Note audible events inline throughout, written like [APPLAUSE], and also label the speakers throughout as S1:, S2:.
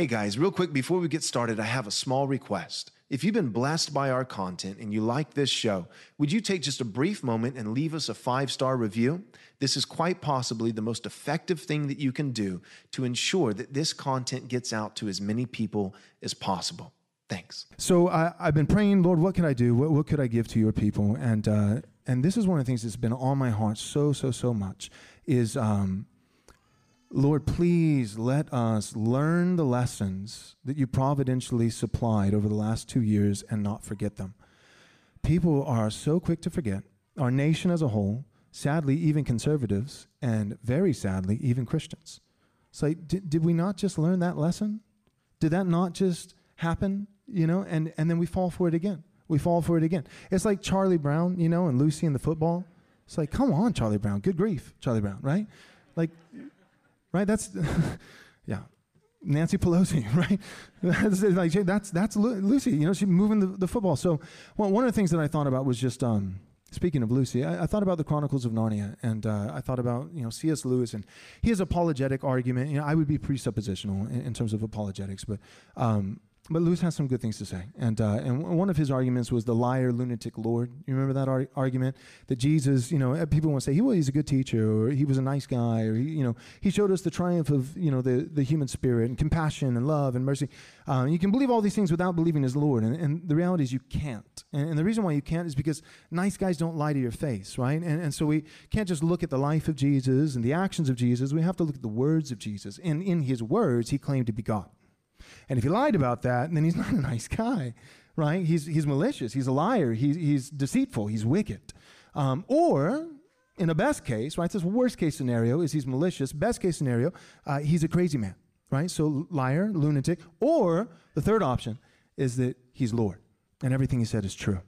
S1: Hey guys, real quick before we get started, I have a small request. If you've been blessed by our content and you like this show, would you take just a brief moment and leave us a five star review? This is quite possibly the most effective thing that you can do to ensure that this content gets out to as many people as possible. Thanks.
S2: So I, I've been praying, Lord, what could I do? What, what could I give to your people? And uh, and this is one of the things that's been on my heart so so so much is um, Lord, please let us learn the lessons that you providentially supplied over the last two years and not forget them. People are so quick to forget. Our nation as a whole, sadly, even conservatives, and very sadly, even Christians. It's like, did, did we not just learn that lesson? Did that not just happen? You know, and, and then we fall for it again. We fall for it again. It's like Charlie Brown, you know, and Lucy in the football. It's like, come on, Charlie Brown. Good grief, Charlie Brown, right? Like, right? That's, [LAUGHS] yeah. Nancy Pelosi, [LAUGHS] right? That's, like, that's, that's Lucy, you know, she's moving the, the football. So well, one of the things that I thought about was just, um, speaking of Lucy, I, I thought about the Chronicles of Narnia, and uh, I thought about, you know, C.S. Lewis and his apologetic argument. You know, I would be presuppositional in, in terms of apologetics, but um, but Lewis has some good things to say. And, uh, and one of his arguments was the liar, lunatic Lord. You remember that ar- argument? That Jesus, you know, people want to say, well, he's a good teacher, or he was a nice guy, or, he, you know, he showed us the triumph of, you know, the, the human spirit and compassion and love and mercy. Um, you can believe all these things without believing his Lord. And, and the reality is you can't. And, and, the reason why you can't is because nice guys don't lie to your face, right? And, and so we can't just look at the life of Jesus and the actions of Jesus. We have to look at the words of Jesus. And in his words, he claimed to be God. And if he lied about that, then he's [LAUGHS] not a nice guy, right? He's, he's malicious. He's a liar. He's, he's deceitful. He's wicked. Um, or, in a best case, right? This worst case scenario is he's malicious. Best case scenario, uh, he's a crazy man, right? So liar, lunatic. Or the third option is that he's Lord and everything he said is true.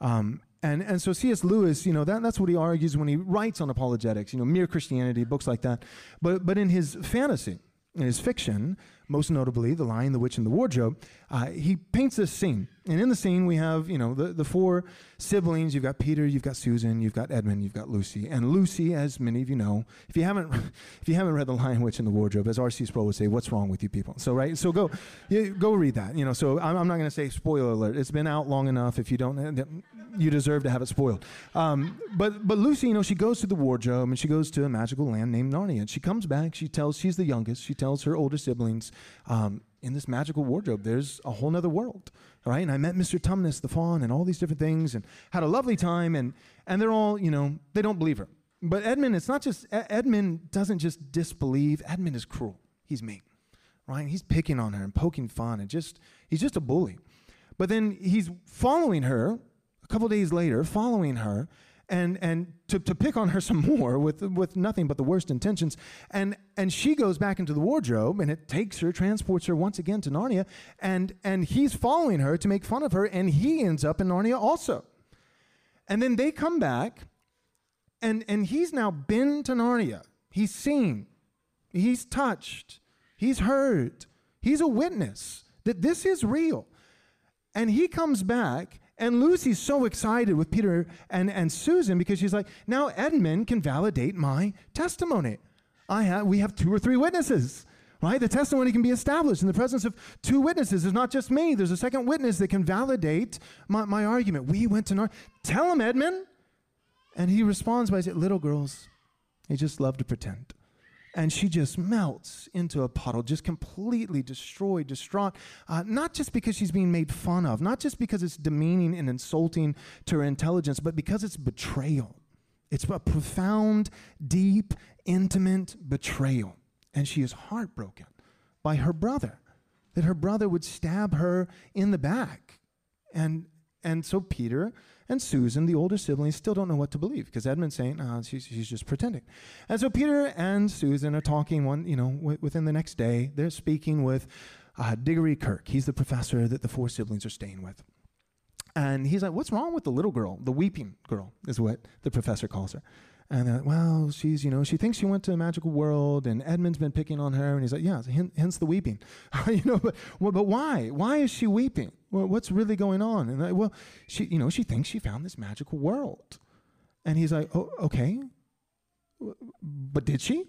S2: Um, and, and so C.S. Lewis, you know, that, that's what he argues when he writes on apologetics, you know, mere Christianity, books like that. But, but in his fantasy, in his fiction, most notably The Lion, the Witch, and the Wardrobe, uh, he paints this scene. And in the scene, we have, you know, the, the four siblings. You've got Peter, you've got Susan, you've got Edmund, you've got Lucy. And Lucy, as many of you know, if you haven't, [LAUGHS] if you haven't read The Lion, Witch, and the Wardrobe, as R.C. Sproul would say, what's wrong with you people? So, right, so go, go read that. You know, so I'm, I'm not going to say spoiler alert. It's been out long enough. If you don't, you deserve to have it spoiled. Um, but, but Lucy, you know, she goes to the wardrobe and she goes to a magical land named Narnia. And she comes back, she tells, she's the youngest, she tells her older siblings, um, in this magical wardrobe, there's a whole other world. right? And I met Mr. Tumnus, the faun, and all these different things and had a lovely time. And, and they're all, you know, they don't believe her. But Edmund, it's not just, Edmund doesn't just disbelieve. Edmund is cruel. He's mean, right? He's picking on her and poking fun and just, he's just a bully. But then he's following her a couple days later, following her and and to, to pick on her [LAUGHS] some more with with nothing but the worst intentions. And and she goes back into the wardrobe and it takes her transports her once again to Narnia and and he's following her to make fun of her and he ends up in Narnia also. And then they come back and and he's now been to Narnia. He's seen. He's touched. He's heard. He's a witness that this is real. And he comes back and Lucy's so excited with Peter and, and Susan because she's like, now Edmund can validate my testimony. I have, we have two or three witnesses, right? The testimony can be established in the presence of two witnesses. It's not just me, there's a second witness that can validate my, my argument. We went to Nar. Tell him, Edmund. And he responds by saying, Little girls, they just love to pretend and she just melts into a puddle, just completely destroyed, distraught. Uh, not just because she's being made fun of, not just because it's demeaning and insulting to her intelligence, but because it's betrayal. It's a profound, deep, intimate betrayal. And she is heartbroken by her brother, that her brother would stab her in the back. And, and so Peter and Susan, the older siblings, still don't know what to believe because Edmund's saying, oh, she's, she's just pretending. And so Peter and Susan are talking one, you know, w- within the next day. They're speaking with uh, Digory Kirke. He's the professor that the four siblings are staying with. And he's like, What's wrong with the little girl? The weeping girl is what the professor calls her. And they're like, well, she's, you know, she thinks she went to a magical world and Edmund's been picking on her. And he's like, yeah, hence the weeping. [LAUGHS] you know, but, well, but why? Why is she weeping? Well, what's really going on? And like, well, she, you know, she thinks she found this magical world. And he's like, oh, okay. But did she?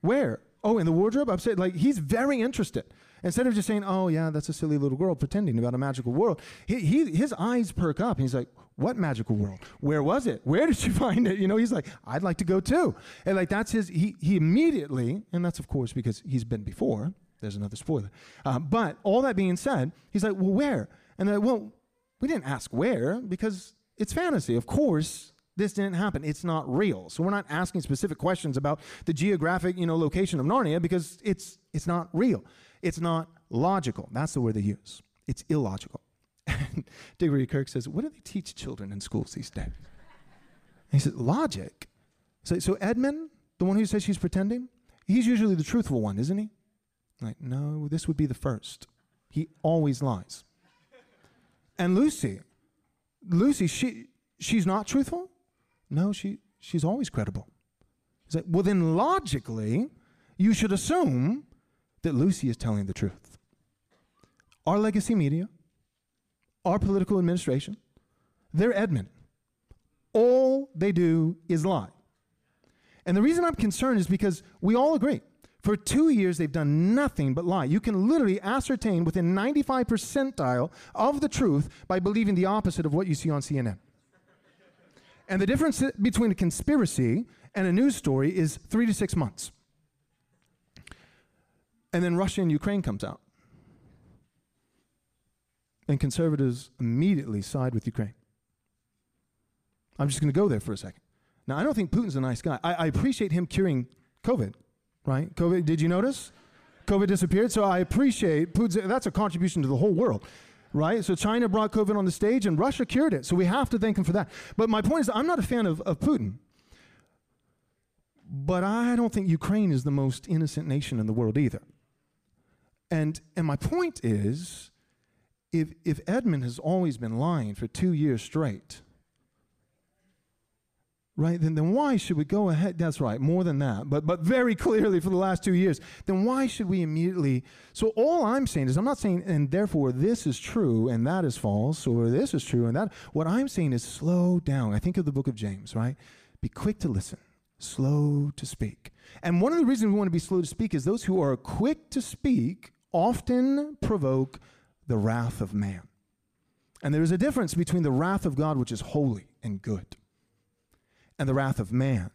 S2: Where? Oh, in the wardrobe? Saying, like, he's very interested. Instead of just saying, oh, yeah, that's a silly little girl pretending about a magical world, he, he, his eyes perk up. And he's like, what magical world? Where was it? Where did you [LAUGHS] find it? You know, he's like, I'd like to go too. And like, that's his, he, he immediately, and that's of course because he's been before. There's another spoiler. Uh, but all that being said, he's like, well, where? And they're like, well, we didn't ask where because it's fantasy. Of course, this didn't happen. It's not real. So we're not asking specific questions about the geographic, you know, location of Narnia because it's it's not real. It's not logical. That's the word they use. It's illogical. [LAUGHS] Digory Kirke says, What do they teach children in schools these days? He says, Logic. So, so Edmund, the one who says she's pretending, he's usually the truthful one, isn't he? Like, no, this would be the first. He always lies. And Lucy, Lucy, she she's not truthful? No, she she's always credible. He's like, well, then logically, you should assume that Lucy is telling the truth. Our legacy media, our political administration, they're. All they do is lie. And the reason I'm concerned is because we all agree. For two years, they've done nothing but lie. You can literally ascertain within 95 percentile of the truth by believing the opposite of what you see on CNN. And the difference between a conspiracy and a news story is three to six months. And then Russia and Ukraine comes out. And conservatives immediately side with Ukraine. I'm just going to go there for a second. Now, I don't think Putin's a nice guy. I, I appreciate him curing COVID, right? COVID, did you notice? COVID disappeared. So I appreciate Putin's, that's a contribution to the whole world right? So China brought COVID on the stage and Russia cured it. So we have to thank him for that. But my point is, I'm not a fan of, of Putin. But I don't think Ukraine is the most innocent nation in the world either. And, and my point is if, if Edmund has always been lying for two years straight, right, then, then why should we go ahead? That's right, more than that, but, but very clearly for the last two years, then why should we immediately? So all I'm saying is, I'm not saying, and therefore this is true and that is false, or this is true and that. What I'm saying is slow down. I think of the book of James, right? Be quick to listen, slow to speak. And one of the reasons we want to be slow to speak is those who are quick to speak often provoke the wrath of man. And there is a difference between the wrath of God, which is holy and good, and the wrath of man.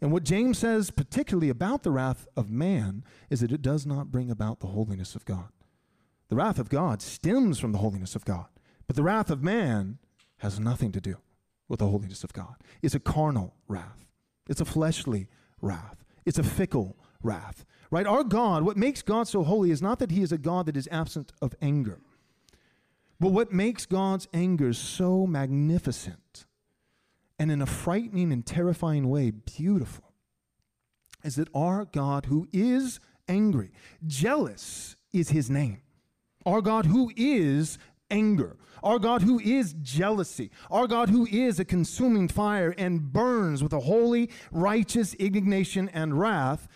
S2: And what James says, particularly about the wrath of man, is that it does not bring about the holiness of God. The wrath of God stems from the holiness of God, but the wrath of man has nothing to do with the holiness of God. It's a carnal wrath, it's a fleshly wrath, it's a fickle wrath right? Our God, what makes God so holy is not that he is a God that is absent of anger, but what makes God's anger so magnificent and in a frightening and terrifying way beautiful is that our God, who is angry, jealous is his name. Our God, who is anger. Our God, who is jealousy. Our God, who is a consuming fire and burns with a holy, righteous indignation and wrath,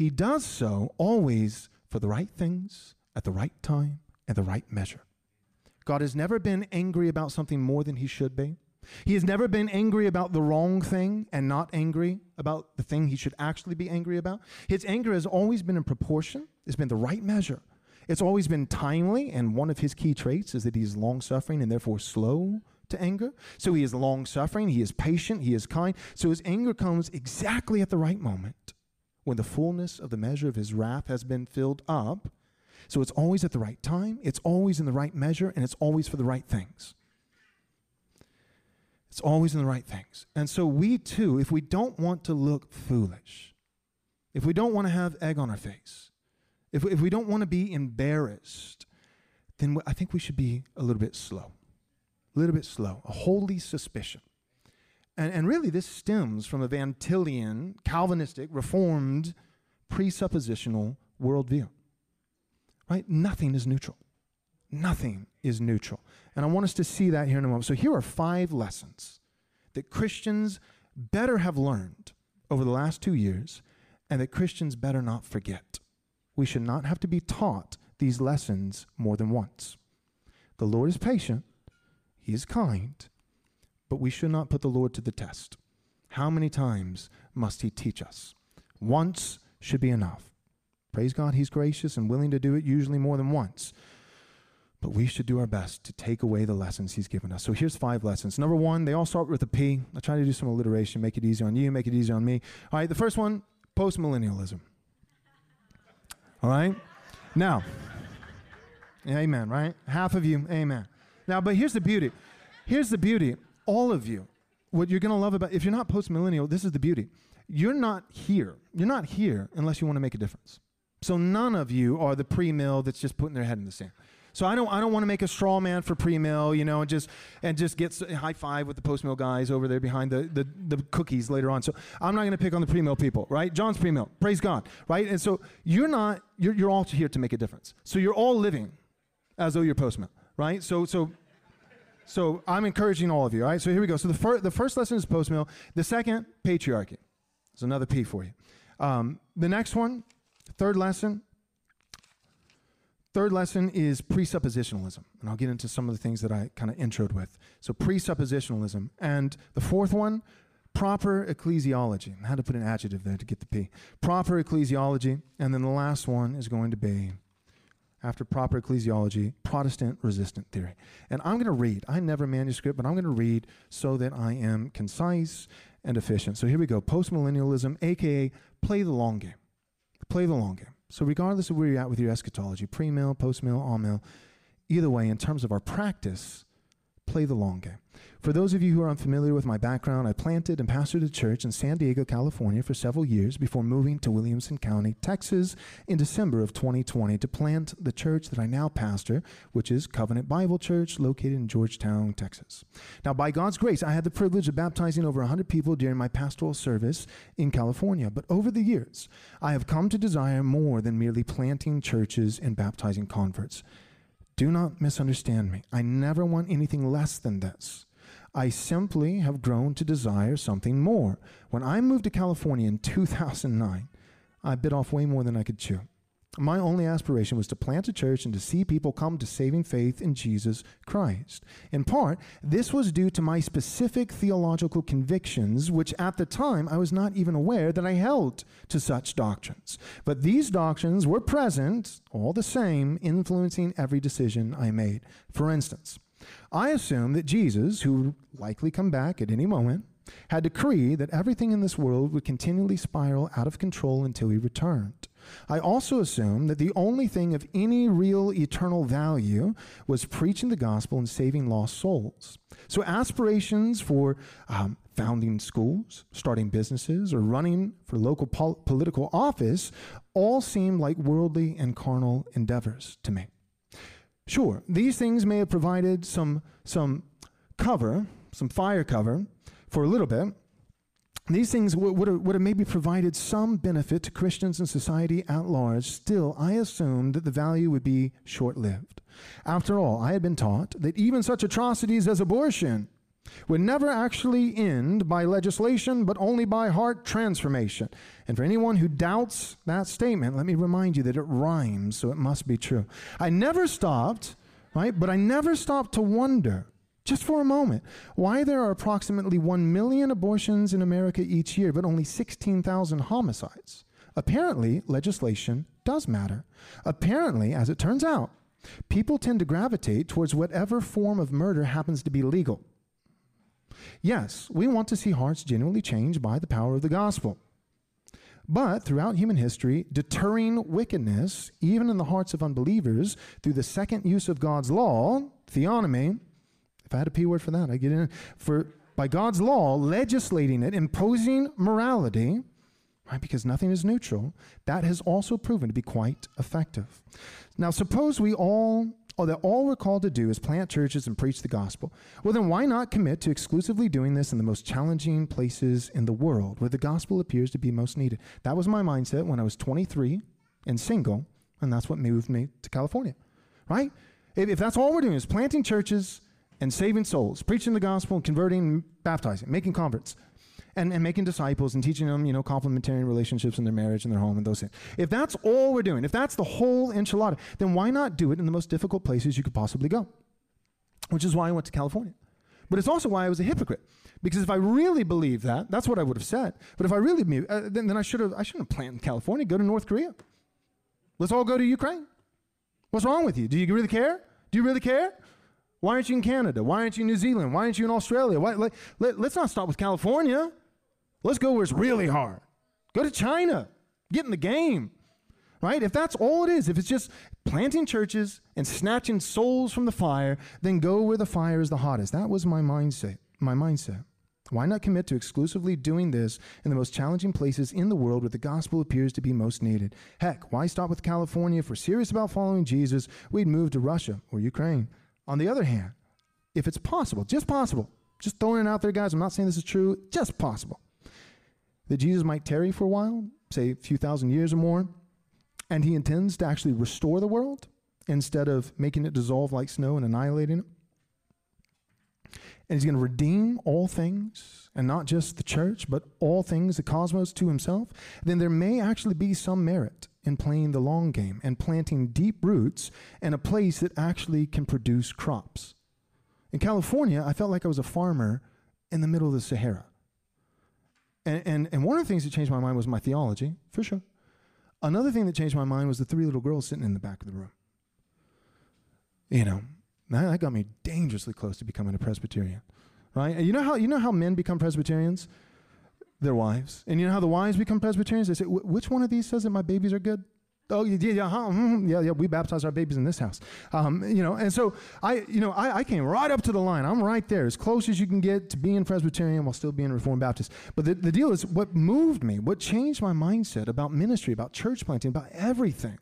S2: he does so always for the right things at the right time and the right measure. God has never been angry about something more than he should be. He has never been angry about the wrong thing and not angry about the thing he should actually be angry about. His anger has always been in proportion, it's been the right measure. It's always been timely, and one of his key traits is that he is long suffering and therefore slow to anger. So he is long suffering, he is patient, he is kind. So his anger comes exactly at the right moment when the fullness of the measure of his wrath has been filled up. So it's always at the right time, it's always in the right measure, and it's always for the right things. It's always in the right things. And so we too, if we don't want to look foolish, if we don't want to have egg on our face, if, if we don't want to be embarrassed, then I think we should be a little bit slow. A little bit slow, a holy suspicion. And, and really, this stems from a Van Tillian, Calvinistic, Reformed, presuppositional worldview. Right? Nothing is neutral. Nothing is neutral. And I want us to see that here in a moment. So, here are five lessons that Christians better have learned over the last two years and that Christians better not forget. We should not have to be taught these lessons more than once. The Lord is patient, He is kind, but we should not put the Lord to the test. How many times must He teach us? Once should be enough. Praise God, He's gracious and willing to do it, usually more than once. But we should do our best to take away the lessons He's given us. So here's five lessons. Number one, they all start with a P. I try to do some alliteration, make it easy on you, make it easy on me. All right, the first one postmillennialism. All right? Now, amen, right? Half of you, amen. Now, but here's the beauty. Here's the beauty. All of you, what you're going to love about, if you're not postmillennial, this is the beauty. You're not here. You're not here unless you want to make a difference. So none of you are the pre-mill that's just putting their head in the sand. So I don't I don't want to make a straw man for pre-mill, you know, and just and just get high five with the post-mill guys over there behind the, the, the cookies later on. So I'm not going to pick on the pre-mill people, right? John's pre-mill, praise God, right? And so you're not you're you're all here to make a difference. So you're all living as though you're post-mill, right? So so so I'm encouraging all of you, all right? So here we go. So the first the first lesson is post-mill. The second, patriarchy. There's another P for you. Um, the next one, third lesson, Third lesson is presuppositionalism, and I'll get into some of the things that I kind of introed with. So, presuppositionalism. And the fourth one, proper ecclesiology. I had to put an adjective there to get the P. Proper ecclesiology. And then the last one is going to be, after proper ecclesiology, Protestant resistance theory. And I'm going to read. I never manuscript, but I'm going to read so that I am concise and efficient. So, here we go postmillennialism, aka play the long game. Play the long game. So, regardless of where you're at with your eschatology, pre mill, post mill, amill, either way, in terms of our practice, play the long game. For those of you who are unfamiliar with my background, I planted and pastored a church in San Diego, California for several years before moving to Williamson County, Texas in December of 2020 to plant the church that I now pastor, which is Covenant Bible Church located in Georgetown, Texas. Now, by God's grace, I had the privilege of baptizing over 100 people during my pastoral service in California. But over the years, I have come to desire more than merely planting churches and baptizing converts. Do not misunderstand me. I never want anything less than this. I simply have grown to desire something more. When I moved to California in 2009, I bit off way more than I could chew. My only aspiration was to plant a church and to see people come to saving faith in Jesus Christ. In part, this was due to my specific theological convictions, which at the time I was not even aware that I held to such doctrines. But these doctrines were present, all the same, influencing every decision I made. For instance, I assume that Jesus, who would likely come back at any moment, had decreed that everything in this world would continually spiral out of control until he returned. I also assume that the only thing of any real eternal value was preaching the gospel and saving lost souls. So, aspirations for um, founding schools, starting businesses, or running for local pol- political office all seem like worldly and carnal endeavors to me. Sure, these things may have provided some, some cover, some fire cover for a little bit. These things would, have, would have maybe provided some benefit to Christians and society at large. Still, I assumed that the value would be short lived. After all, I had been taught that even such atrocities as abortion would never actually end by legislation, but only by heart transformation. And for anyone who doubts that statement, let me remind you that it rhymes, so it must be true. I never stopped, right? But I never stopped to wonder, just for a moment, why there are approximately 1 million abortions in America each year, but only 16,000 homicides. Apparently, legislation does matter. Apparently, as it turns out, people tend to gravitate towards whatever form of murder happens to be legal. Yes, we want to see hearts genuinely changed by the power of the gospel. But throughout human history, deterring wickedness, even in the hearts of unbelievers, through the second use of God's law, theonomy, if I had a P word for that, I'd get in, for by God's law, legislating it, imposing morality, right, because nothing is neutral, that has also proven to be quite effective. Now, suppose we all that all we're called to do is plant churches and preach the gospel, well, then why not commit to exclusively doing this in the most challenging places in the world where the gospel appears to be most needed? That was my mindset when I was 23 and single, and that's what moved me to California, right? If, if that's all we're doing is planting churches and saving souls, preaching the gospel, and converting, baptizing, making converts, and, and making disciples and teaching them, you know, complementarian relationships in their marriage and their home and those things. If that's all we're doing, if that's the whole enchilada, then why not do it in the most difficult places you could possibly go? Which is why I went to California. But it's also why I was a hypocrite. Because if I really believed that, that's what I would have said. But if I really believed, uh, then, then I should have I shouldn't have planned California. Go to North Korea. Let's all go to Ukraine. What's wrong with you? Do you really care? Do you really care? Why aren't you in Canada? Why aren't you in New Zealand? Why aren't you in Australia? Why, let, let, let's not start with California. Let's go where it's really hard. Go to China. Get in the game. Right? If that's all it is, if it's just planting churches and snatching souls from the fire, then go where the fire is the hottest. That was my mindset. My mindset. Why not commit to exclusively doing this in the most challenging places in the world where the gospel appears to be most needed? Heck, why stop with California? If we're serious about following Jesus, we'd move to Russia or Ukraine. On the other hand, if it's possible, just possible, just throwing it out there, guys, I'm not saying this is true, just possible, that Jesus might tarry for a while, say a few thousand years or more, and he intends to actually restore the world instead of making it dissolve like snow and annihilating it and he's going to redeem all things, and not just the church, but all things, the cosmos, to himself, then there may actually be some merit in playing the long game and planting deep roots in a place that actually can produce crops. In California, I felt like I was a farmer in the middle of the Sahara. And, and, and one of the things that changed my mind was my theology, for sure. Another thing that changed my mind was the three little girls sitting in the back of the room. You know, that got me dangerously close to becoming a Presbyterian, right? And you know how you know how men become Presbyterians? Their wives, and you know how the wives become Presbyterians? They say, "Which one of these says that my babies are good?" Oh, yeah, yeah, huh, mm, yeah, yeah. We baptize our babies in this house, um, you know. And so I, you know, I, I came right up to the line. I'm right there, as close as you can get to being Presbyterian while still being Reformed Baptist. But the, the deal is, what moved me, what changed my mindset about ministry, about church planting, about everything,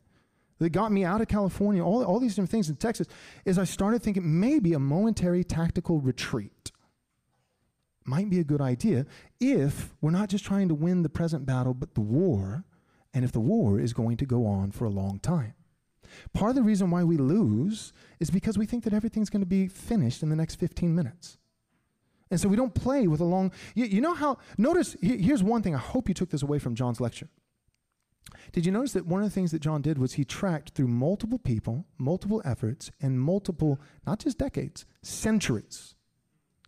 S2: that got me out of California, all, all these different things in Texas, is I started thinking maybe a momentary tactical retreat might be a good idea if we're not just trying to win the present battle, but the war, and if the war is going to go on for a long time. Part of the reason why we lose is because we think that everything's going to be finished in the next 15 minutes. And so we don't play with a long. You, you know how. Notice, here's one thing. I hope you took this away from John's lecture. Did you notice that one of the things that John did was he tracked through multiple people, multiple efforts, and multiple, not just decades, centuries,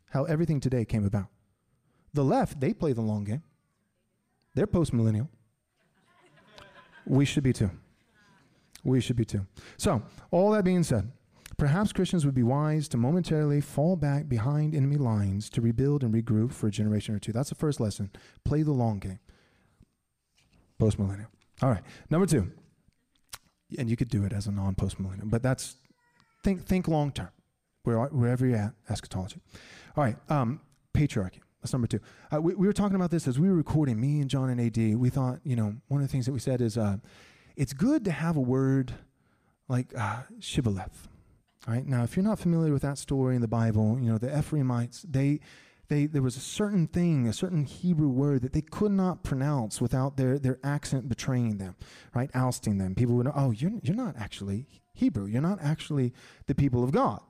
S2: how everything today came about? The left, they play the long game. They're post millennial. We should be too. We should be too. So, all that being said, perhaps Christians would be wise to momentarily fall back behind enemy lines to rebuild and regroup for a generation or two. That's the first lesson. Play the long game. Post millennial. All right. Number two, and you could do it as a non post millennium, but that's think think long term, wherever you're at, eschatology. All right. Um, patriarchy. That's number two. Uh, we, we were talking about this as we were recording, me and John and AD. We thought, you know, one of the things that we said is uh, it's good to have a word like uh, shibboleth. All right. Now, if you're not familiar with that story in the Bible, you know, the Ephraimites, they they, there was a certain thing, a certain Hebrew word that they could not pronounce without their, their accent betraying them, right? Ousting them. People would know, oh, you're, you're not actually Hebrew. You're not actually the people of God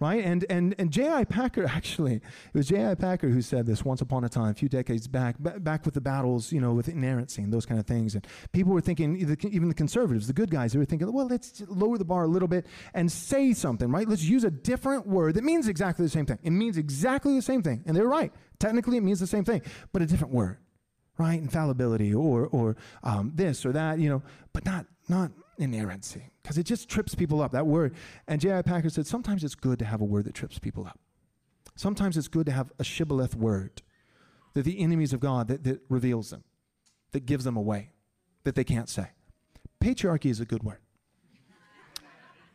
S2: right? And and and J.I. Packer [LAUGHS] actually, it was J.I. Packer who said this once upon a time, a few decades back, b- back with the battles, you know, with inerrancy and those kind of things. And people were thinking, even the conservatives, the good guys, they were thinking, well, let's lower the bar a little bit and say something, right? Let's use a different word that means exactly the same thing. It means exactly the same thing, and they're right. Technically, it means the same thing, but a different word, right? Infallibility or or um, this or that, you know, but not not inerrancy because it just trips people up, that word. And J.I. Packer said sometimes it's good to have a word that trips people up. Sometimes it's good to have a shibboleth word that the enemies of God, that, that reveals them, that gives them away, that they can't say. Patriarchy is a good word.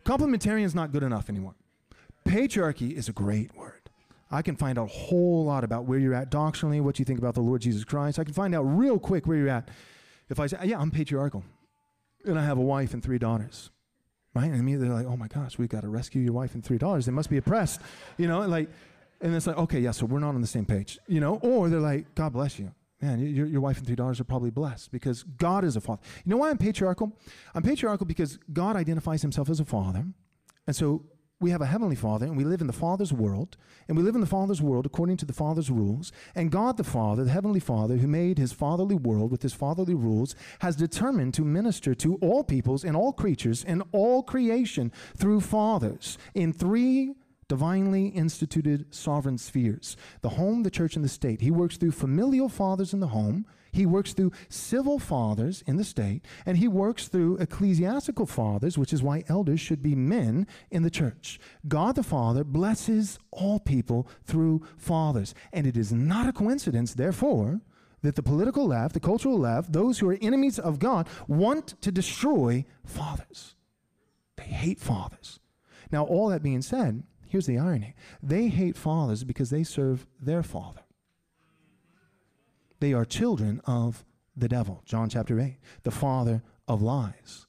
S2: Complementarian is not good enough anymore. Patriarchy is a great word. I can find out a whole lot about where you're at doctrinally, what you think about the Lord Jesus Christ. I can find out real quick where you're at if I say, yeah, I'm patriarchal and I have a wife and three daughters. Right? And immediately they're like, oh my gosh, we've got to rescue your wife and three daughters. They must be oppressed. You know, like, and it's like, okay, yeah, so we're not on the same page. You know, or they're like, God bless you. Man, your, your wife and three daughters are probably blessed because God is a father. You know why I'm patriarchal? I'm patriarchal because God identifies himself as a father. And so we have a heavenly father and we live in the father's world and we live in the father's world according to the father's rules and god the father the heavenly father who made his fatherly world with his fatherly rules has determined to minister to all peoples and all creatures and all creation through fathers in three divinely instituted sovereign spheres the home, the church, and the state. He works through familial fathers in the home, he works through civil fathers in the state, and he works through ecclesiastical fathers, which is why elders should be men in the church. God the Father blesses all people through fathers, and it is not a coincidence, therefore, that the political left, the cultural left, those who are enemies of God, want to destroy fathers. They hate fathers. Now, all that being said, here's the irony they hate fathers because they serve their father. They are children of the devil. John chapter 8, the father of lies.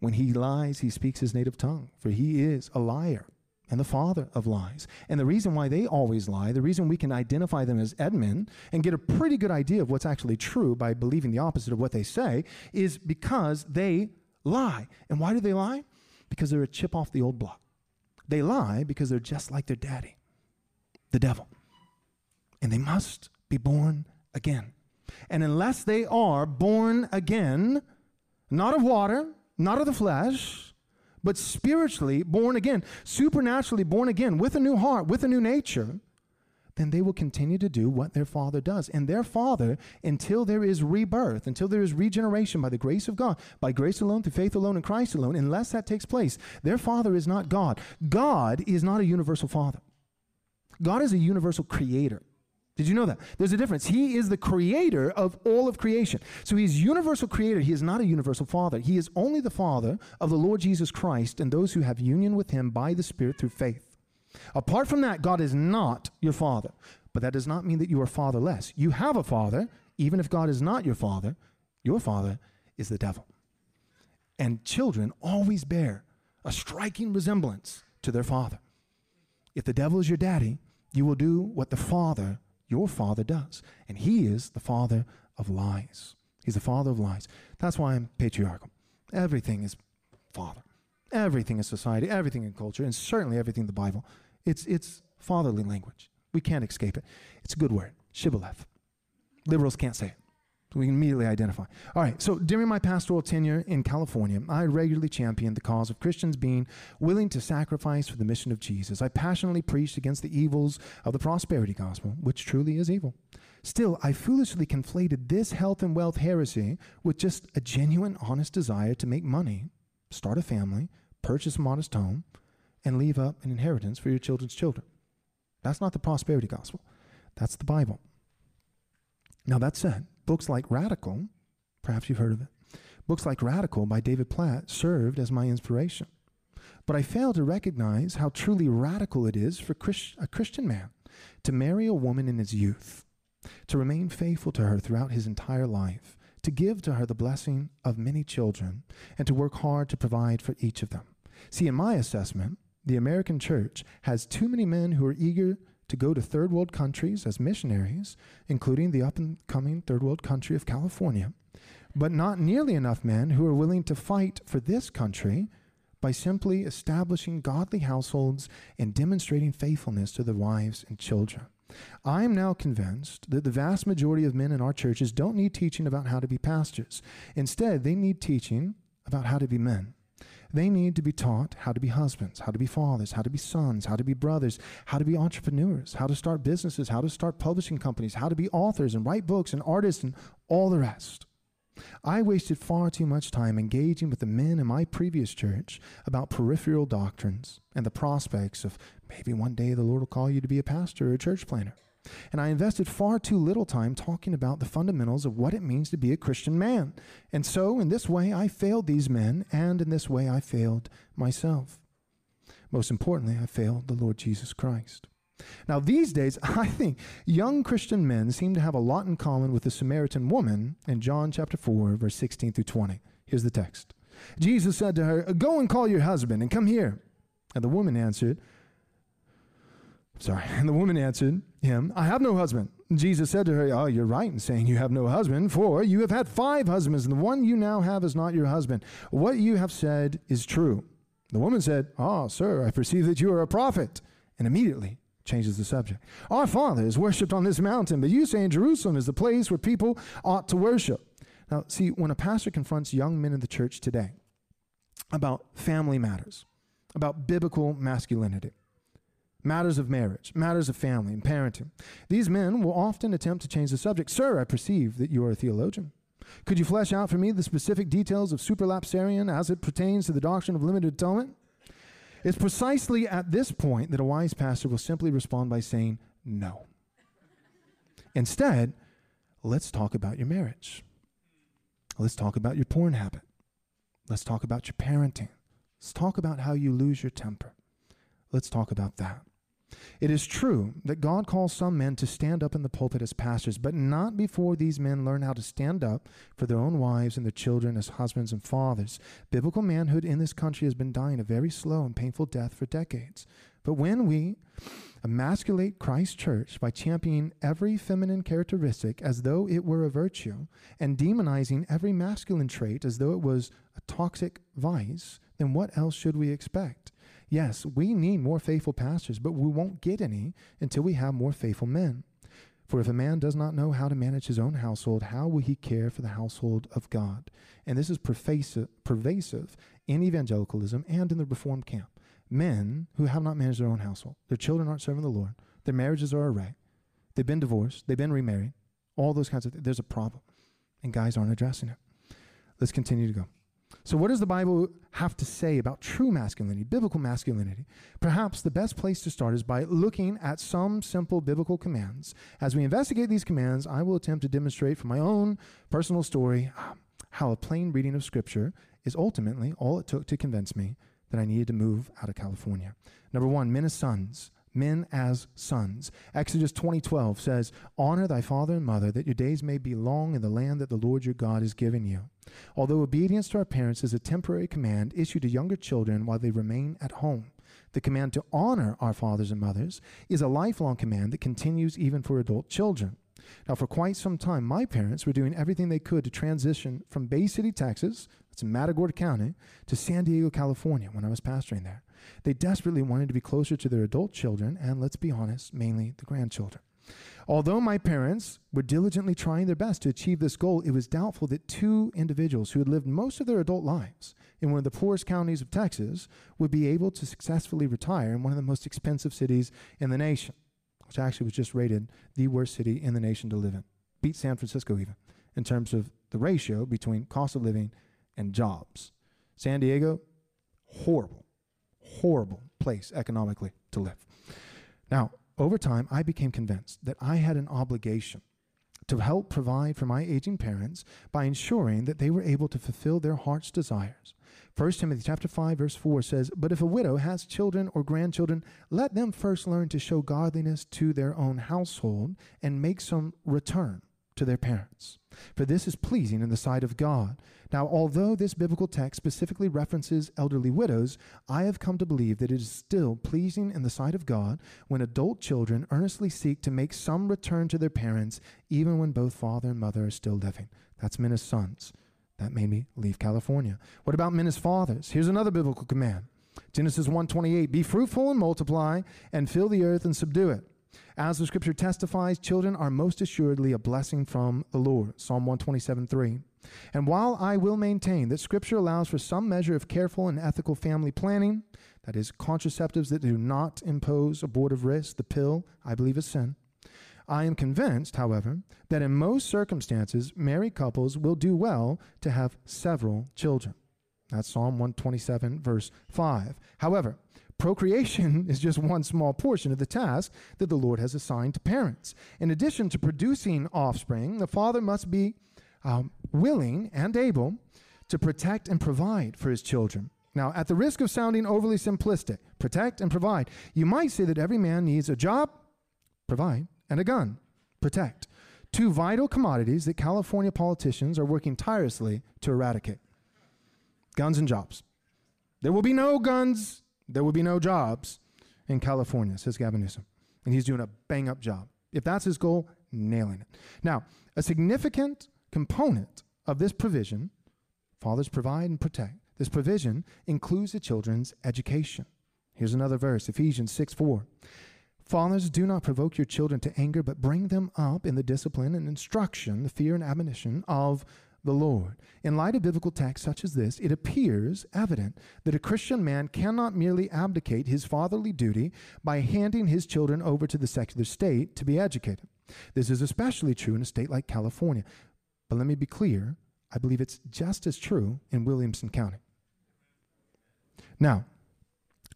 S2: When he lies, he speaks his native tongue, for he is a liar and the father of lies. And the reason why they always lie, the reason we can identify them as Edmund and get a pretty good idea of what's actually true by believing the opposite of what they say, is because they lie. And why do they lie? Because they're a chip off the old block. They lie because they're just like their daddy, the devil. And they must be born again. And unless they are born again, not of water, not of the flesh, but spiritually born again, supernaturally born again, with a new heart, with a new nature, then they will continue to do what their father does. And their father, until there is rebirth, until there is regeneration by the grace of God, by grace alone, through faith alone, in Christ alone, unless that takes place, their father is not God. God is not a universal father. God is a universal creator. Did you know that? There's a difference. He is the creator of all of creation. So he's universal creator. He is not a universal father. He is only the father of the Lord Jesus Christ and those who have union with him by the Spirit through faith. Apart from that, God is not your father. But that does not mean that you are fatherless. You have a father, even if God is not your father. Your father is the devil. And children always bear a striking resemblance to their father. If the devil is your daddy, you will do what the father your father does. And he is the father of lies. He's the father of lies. That's why I'm patriarchal. Everything is father. Everything is society, everything in culture, and certainly everything in the Bible. It's, it's fatherly language. We can't escape it. It's a good word, shibboleth. Liberals can't say it. We can immediately identify. All right, so during my pastoral tenure in California, I regularly championed the cause of Christians being willing to sacrifice for the mission of Jesus. I passionately preached against the evils of the prosperity gospel, which truly is evil. Still, I foolishly conflated this health and wealth heresy with just a genuine, honest desire to make money, start a family, purchase a modest home, and leave up an inheritance for your children's children. That's not the prosperity gospel, that's the Bible. Now, that said, Books like Radical, perhaps you've heard of it, books like Radical by David Platt served as my inspiration. But I fail to recognize how truly radical it is for a Christian man to marry a woman in his youth, to remain faithful to her throughout his entire life, to give to her the blessing of many children, and to work hard to provide for each of them. See, in my assessment, the American church has too many men who are eager to go to third world countries as missionaries, including the up and coming third world country of California, but not nearly enough men who are willing to fight for this country by simply establishing godly households and demonstrating faithfulness to their wives and children. I am now convinced that the vast majority of men in our churches don't need teaching about how to be pastors. Instead, they need teaching about how to be men. They need to be taught how to be husbands, how to be fathers, how to be sons, how to be brothers, how to be entrepreneurs, how to start businesses, how to start publishing companies, how to be authors and write books and artists and all the rest. I wasted far too much time engaging with the men in my previous church about peripheral doctrines and the prospects of maybe one day the Lord will call you to be a pastor or a church planter. And I invested far too little time talking about the fundamentals of what it means to be a Christian man. And so, in this way, I failed these men, and in this way, I failed myself. Most importantly, I failed the Lord Jesus Christ. Now, these days, [LAUGHS] I think young Christian men seem to have a lot in common with the Samaritan woman in John chapter 4, verse 16 through 20. Here's the text Jesus said to her, Go and call your husband and come here. And the woman answered, Sorry. And [LAUGHS] the woman answered him, I have no husband. And Jesus said to her, Oh, you're right in saying you have no husband, for you have had five husbands, and the one you now have is not your husband. What you have said is true. The woman said, Ah, oh, sir, I perceive that you are a prophet. And immediately changes the subject. Our fathers worshipped on this mountain, but you say in Jerusalem is the place where people ought to worship. Now, see, when a pastor confronts young men in the church today about family matters, about biblical masculinity, matters of marriage, matters of family and parenting. These men will often attempt to change the subject. Sir, I perceive that you are a theologian. Could you flesh out for me the specific details of supralapsarian as it pertains to the doctrine of limited atonement? It's precisely at this point that a wise pastor will simply respond by saying, No. Instead, let's talk about your marriage. Let's talk about your porn habit. Let's talk about your parenting. Let's talk about how you lose your temper. Let's talk about that. It is true that God calls some men to stand up in the pulpit as pastors, but not before these men learn how to stand up for their own wives and their children as husbands and fathers. Biblical manhood in this country has been dying a very slow and painful death for decades. But when we emasculate Christ's church by championing every feminine characteristic as though it were a virtue and demonizing every masculine trait as though it was a toxic vice, then what else should we expect? Yes, we need more faithful pastors, but we won't get any until we have more faithful men. For if a man does not know how to manage his own household, how will he care for the household of God? And this is pervasive, pervasive in evangelicalism and in the Reformed camp. Men who have not managed their own household, their children aren't serving the Lord, their marriages are array, they've been divorced, they've been remarried, all those kinds of things. There's a problem, and guys aren't addressing it. Let's continue to go. So, what does the Bible have to say about true masculinity, biblical masculinity? Perhaps the best place to start is by looking at some simple biblical commands. As we investigate these commands, I will attempt to demonstrate from my own personal story um, how a plain reading of Scripture is ultimately all it took to convince me that I needed to move out of California. Number one, men as sons men as sons. Exodus 20:12 says, "Honor thy father and mother that your days may be long in the land that the Lord your God has given you." Although obedience to our parents is a temporary command issued to younger children while they remain at home, the command to honor our fathers and mothers is a lifelong command that continues even for adult children. Now, for quite some time, my parents were doing everything they could to transition from Bay City, Texas, that's in Matagorda County, to San Diego, California when I was pastoring there. They desperately wanted to be closer to their adult children and, let's be honest, mainly the grandchildren. Although my parents were diligently trying their best to achieve this goal, it was doubtful that two individuals who had lived most of their adult lives in one of the poorest counties of Texas would be able to successfully retire in one of the most expensive cities in the nation, which actually was just rated the worst city in the nation to live in. Beat San Francisco even in terms of the ratio between cost of living and jobs. San Diego, horrible horrible place economically to live. Now, over time, I became convinced that I had an obligation to help provide for my aging parents by ensuring that they were able to fulfill their heart's desires. 1 Timothy chapter 5 verse 4 says, "But if a widow has children or grandchildren, let them first learn to show godliness to their own household and make some return to their parents. For this is pleasing in the sight of God. Now, although this biblical text specifically references elderly widows, I have come to believe that it is still pleasing in the sight of God when adult children earnestly seek to make some return to their parents, even when both father and mother are still living. That's men as sons. That made me leave California. What about men as fathers? Here's another biblical command. Genesis 1:28, be fruitful and multiply and fill the earth and subdue it. As the scripture testifies, children are most assuredly a blessing from the Lord. Psalm 127 3. And while I will maintain that scripture allows for some measure of careful and ethical family planning, that is, contraceptives that do not impose abortive risk, the pill, I believe, is sin. I am convinced, however, that in most circumstances, married couples will do well to have several children. That's Psalm 127, verse 5. However, Procreation [LAUGHS] is just one small portion of the task that the Lord has assigned to parents. In addition to producing offspring, the father must be um, willing and able to protect and provide for his children. Now, at the risk of sounding overly simplistic, protect and provide, you might say that every man needs a job, provide, and a gun, protect. Two vital commodities that California politicians are working tirelessly to eradicate guns and jobs. There will be no guns there would be no jobs in California, says Gavin Newsom. And he's doing a bang up job. If that's his goal, nailing it. Now, a significant component of this provision, fathers provide and protect, this provision includes the children's education. Here's another verse, Ephesians 6 4. Fathers, do not provoke your children to anger, but bring them up in the discipline and instruction, the fear and admonition of the Lord. In light of biblical texts such as this, it appears evident that a Christian man cannot merely abdicate his fatherly duty by handing his children over to the secular state to be educated. This is especially true in a state like California. But let me be clear I believe it's just as true in Williamson County. Now,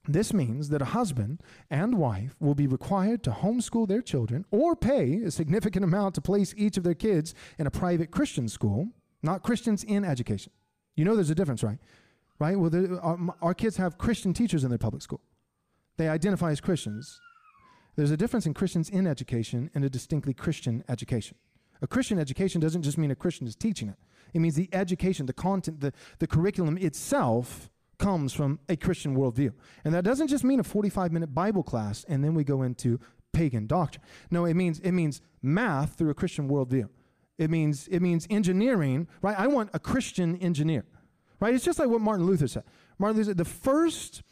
S2: this means that a husband and wife will be required to homeschool their children or pay a significant amount to place each of their kids in a private Christian school, not Christians in education. You know there's a difference, right? Right? Well, there, uh, our, our kids have Christian teachers in their public school. They identify as Christians. There's a difference in Christians in education and a distinctly Christian education. A Christian education doesn't just mean a Christian is teaching it. It means the education, the content, the, the curriculum itself comes from a Christian worldview. And that doesn't just mean a 45 minute Bible class and then we go into pagan doctrine. No, it means it means math through a Christian worldview. It means it means engineering, right? I want a Christian engineer. Right? It's just like what Martin Luther said. Martin Luther said the first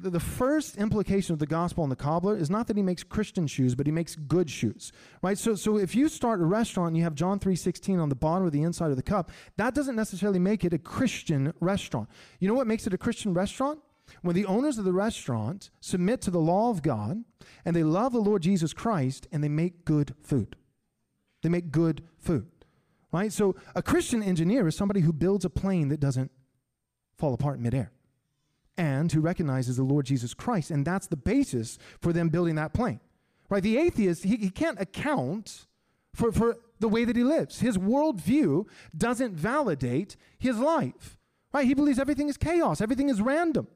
S2: the first implication of the gospel on the cobbler is not that he makes Christian shoes, but he makes good shoes, right? So, so if you start a restaurant and you have John 3.16 on the bottom of the inside of the cup, that doesn't necessarily make it a Christian restaurant. You know what makes it a Christian restaurant? When the owners of the restaurant submit to the law of God and they love the Lord Jesus Christ and they make good food. They make good food, right? So a Christian engineer is somebody who builds a plane that doesn't fall apart in midair and who recognizes the Lord Jesus Christ. And that's the basis for them building that plane. Right? The atheist, he, he can't account for, for the way that he lives. His worldview doesn't validate his life. Right? He believes everything is chaos, everything is random.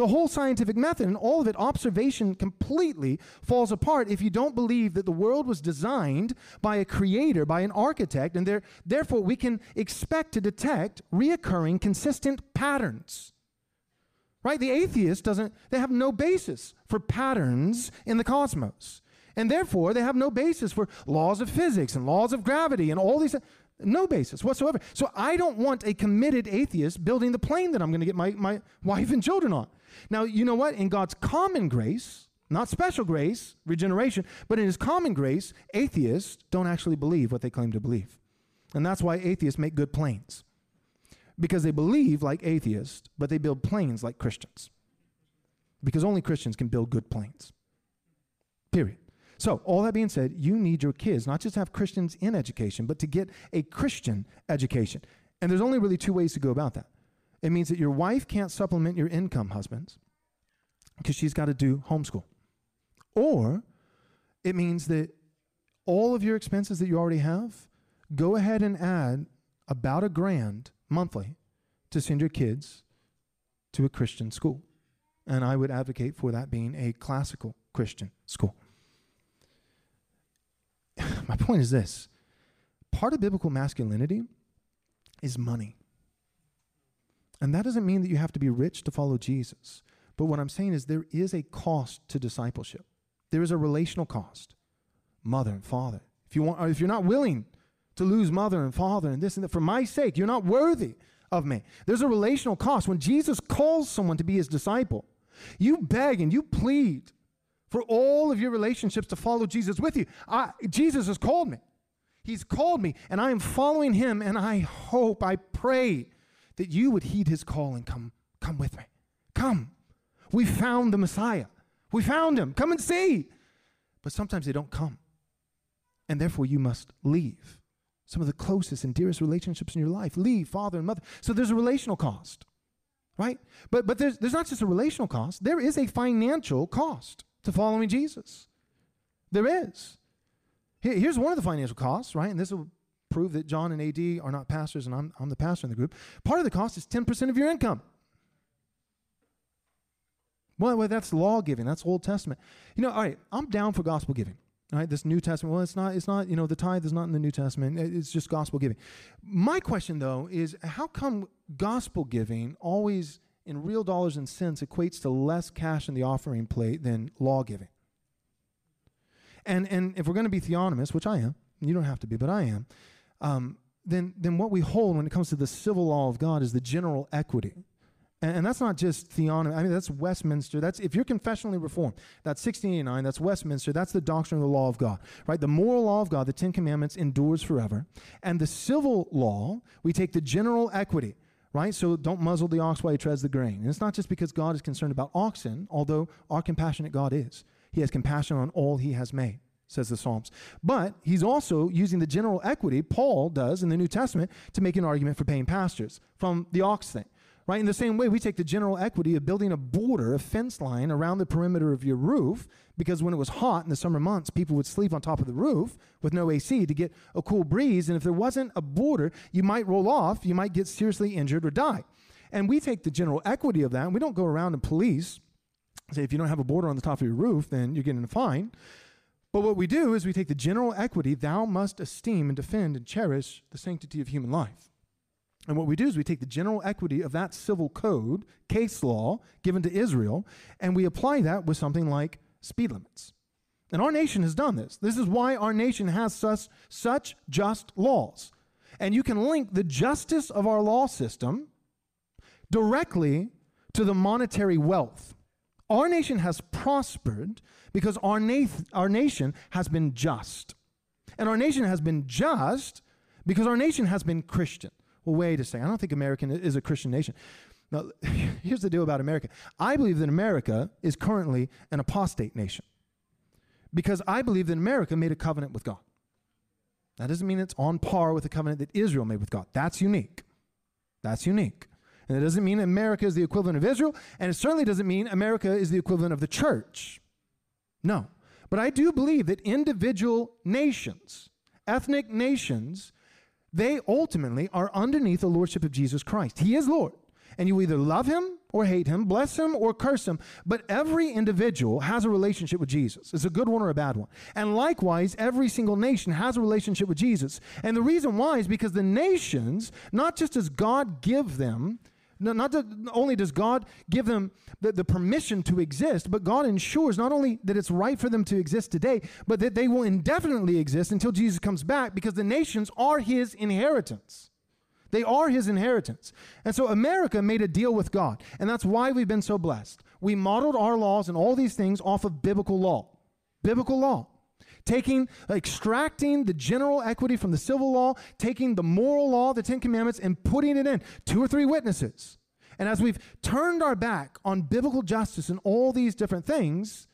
S2: The whole scientific method and all of it, observation completely falls apart if you don't believe that the world was designed by a creator, by an architect, and there, therefore we can expect to detect reoccurring, consistent patterns. Right? The atheist doesn't, they have no basis for patterns in the cosmos. And therefore, they have no basis for laws of physics and laws of gravity and all these. No basis whatsoever. So I don't want a committed atheist building the plane that I'm going to get my, my [LAUGHS] wife and children on. Now, you know what? In God's common grace, not special grace, regeneration, but in his common grace, atheists don't actually believe what they claim to believe. And that's why atheists make good planes because they believe like atheists, but they build planes like Christians. Because only Christians can build good planes. Period. So, all that being said, you need your kids not just to have Christians in education, but to get a Christian education. And there's only really two ways to go about that. It means that your wife can't supplement your income, husbands, because she's got to do homeschool. Or it means that all of your expenses that you already have, go ahead and add about a grand monthly to send your kids to a Christian school. And I would advocate for that being a classical Christian school. My point is this part of biblical masculinity is money. And that doesn't mean that you have to be rich to follow Jesus. But what I'm saying is there is a cost to discipleship. There is a relational cost. Mother and father. If you want if you're not willing to lose mother and father and this and that. For my sake, you're not worthy of me. There's a relational cost. When Jesus calls someone to be his disciple, you beg and you plead for all of your relationships to follow Jesus with you. I, Jesus has called me. He's called me, and I am following him, and I hope, I pray that you would heed his call and come, come with me. Come. We found the Messiah. We found him. Come and see. But sometimes they don't come. And therefore, you must leave some of the closest and dearest relationships in your life leave father and mother so there's a relational cost right but but there's there's not just a relational cost there is a financial cost to following jesus there is here's one of the financial costs right and this will prove that john and ad are not pastors and i'm, I'm the pastor in the group part of the cost is 10% of your income well, well that's law giving that's old testament you know all right i'm down for gospel giving All right, this New Testament. Well, it's not. It's not. You know, the tithe is not in the New Testament. It's just gospel giving. My question, though, is how come gospel giving always, in real dollars and cents, equates to less cash in the offering plate than law giving? And and if we're going to be theonomous, which I am, you don't have to be, but I am, um, then then what we hold when it comes to the civil law of God is the general equity And, and that's not just theonomy. I mean, that's Westminster. That's if you're confessionally reformed. That's 1689. That's Westminster. That's the doctrine of the law of God, right? The moral law of God, the Ten Commandments, endures forever. And the civil law, we take the general equity right? So don't muzzle the ox while he treads the grain. And it's not just because God is concerned about oxen, although our compassionate God is. He has compassion on all he has made, says the Psalms. But he's also using the general equity, Paul does in the New Testament, to make an argument for paying pastors from the ox thing. Right? In the same way, we take the general equity of building a border, a fence line around the perimeter of your roof, because when it was hot in the summer months, people would sleep on top of the roof with no AC to get a cool breeze. And if there wasn't a border, you might roll off, you might get seriously injured or die. And we take the general equity of that, and we don't go around and police, say, if you don't have a border on the top of your roof, then you're getting a fine. But what we do is we take the general equity, thou must esteem and defend and cherish the sanctity of human life. And what we do is we take the general equity of that civil code, case law given to Israel, and we apply that with something like speed limits. And our nation has done this. This is why our nation has such, such just laws. And you can link the justice of our law system directly to the monetary wealth. Our nation has prospered because our, our nation has been just. And our nation has been just because our nation has been Christian. Well, wait a second. I don't think America is a Christian nation. Now, [LAUGHS] here's the deal about America. I believe that America is currently an apostate nation because I believe that America made a covenant with God. That doesn't mean it's on par with the covenant that Israel made with God. That's unique. That's unique. And it doesn't mean America is the equivalent of Israel, and it certainly doesn't mean America is the equivalent of the church. No. But I do believe that individual nations, ethnic nations, they ultimately are underneath the lordship of Jesus Christ. He is Lord. And you either love him or hate him, bless him or curse him. But every individual has a relationship with Jesus. It's a good one or a bad one. And likewise, every single nation has a relationship with Jesus. And the reason why is because the nations, not just does God give them no, not only does God give them the, the permission to exist, but God ensures not only that it's right for them to exist today, but that they will indefinitely exist until Jesus comes back because the nations are his inheritance. They are his inheritance. And so America made a deal with God. And that's why we've been so blessed. We modeled our laws and all these things off of biblical law. Biblical law. Taking, extracting the general equity from the civil law, taking the moral law, the Ten Commandments, and putting it in. Two or three witnesses. And as we've turned our back on biblical justice and all these different things,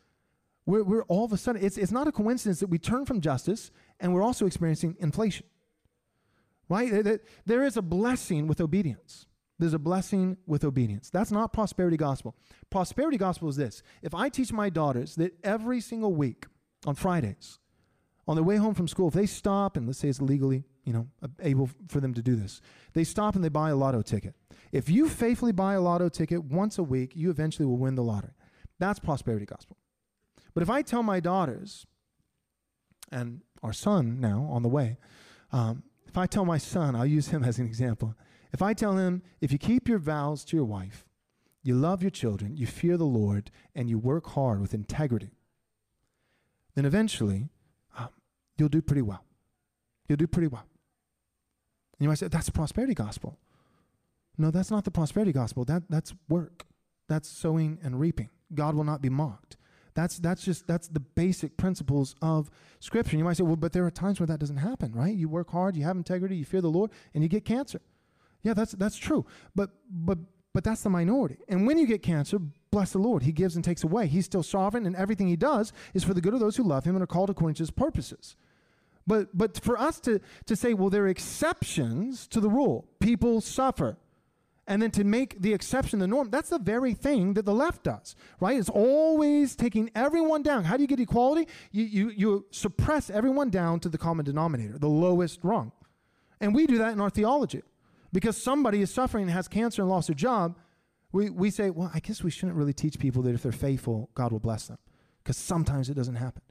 S2: we're, we're all of a sudden, it's, it's not a coincidence that we turn from justice and we're also experiencing inflation. Right? There is a blessing with obedience. There's a blessing with obedience. That's not prosperity gospel. Prosperity gospel is this if I teach my daughters that every single week on Fridays, on their way home from school, if they stop, and let's say it's legally, you know, able for them to do this, they stop and they buy a lotto ticket. If you faithfully buy a lotto ticket once a week, you eventually will win the lottery. That's prosperity gospel. But if I tell my daughters, and our son now on the way, um, if I tell my son, I'll use him [LAUGHS] as an example. If I tell him, if you keep your vows to your wife, you love your children, you fear the Lord, and you work hard with integrity, then eventually um, you'll do pretty well. You'll do pretty well. And you might say, that's the prosperity gospel. No, that's not the prosperity gospel. That, that's work. That's sowing and reaping. God will not be mocked. That's, that's just, that's the basic principles of Scripture. You might say, well, but there are times where that doesn't happen, right? You work hard, you have integrity, you fear the Lord, and you get cancer. Yeah, that's, that's true. But, but, but that's the minority. And when you get cancer, bless the Lord. He gives and takes away. He's still sovereign, and everything he does is for the good of those who love him and are called according to his purposes. But, but for us to, to say, well, there are exceptions to the rule, people suffer and then to make the exception the norm, that's the very thing that the left does, right? It's always taking everyone down. How do you get equality? You, you, you suppress everyone down to the common denominator, the lowest rung. And we do that in our theology. Because somebody is suffering and has cancer and lost their job, we, we say, well, I guess we shouldn't really teach people that if they're faithful, God will bless them. Because sometimes it doesn't happen.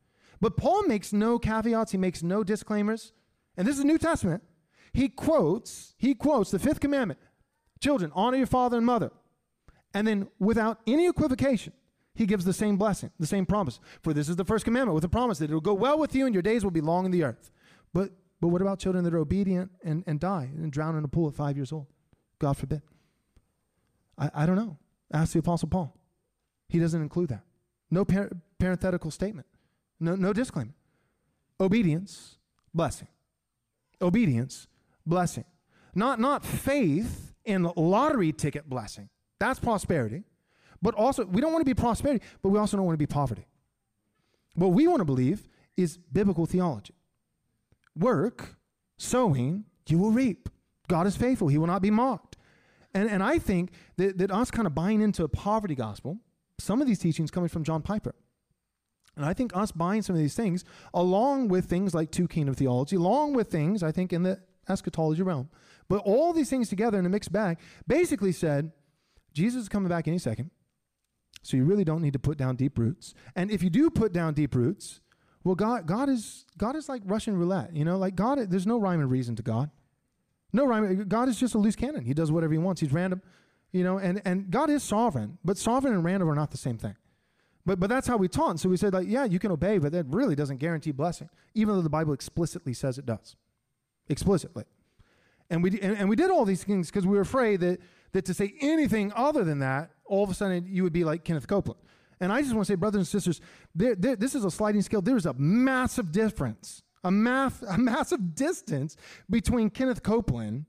S2: But Paul makes no caveats, he makes no disclaimers. And this is the New Testament. He quotes, he quotes the fifth commandment Children, honor your father and mother. And then, without any equivocation, he gives the same blessing, the same promise. For this is the first commandment with a promise that it will go well with you and your days will be long in the earth. But, but what about children that are obedient and, and die and drown in a pool at five years old? God forbid. I, I don't know. Ask the Apostle Paul. He doesn't include that. No par- parenthetical statement. No, no disclaimer. Obedience, blessing. Obedience, blessing. Not, not faith in lottery ticket blessing. That's prosperity. But also, we don't want to be prosperity, but we also don't want to be poverty. What we want to believe is biblical theology. Work, sowing, you will reap. God is faithful, He will not be mocked. And, and I think that, that us kind of buying into a poverty gospel, some of these teachings coming from John Piper. And I think us buying some of these things, along with things like two kingdom theology, along with things, I think, in the eschatology realm, but all these things together in a mixed bag, basically said, Jesus is coming back any second. So you really don't need to put down deep roots. And if you do put down deep roots, well, God, God is God is like Russian roulette. You know, like God, there's no rhyme and reason to God. No rhyme. God is just a loose cannon. He does whatever he wants. He's random. You know, and, and God is sovereign, but sovereign and random are not the same thing. But but that's how we taught. So we said like, yeah, you can obey, but that really doesn't guarantee blessing, even though the Bible explicitly says it does, explicitly. And we and, and we did all these things because we were afraid that that to say anything other than that, all of a sudden you would be like Kenneth Copeland. And I just want to say, brothers and sisters, there, there, this is a sliding scale. There is a massive difference, a, math, a massive distance between Kenneth Copeland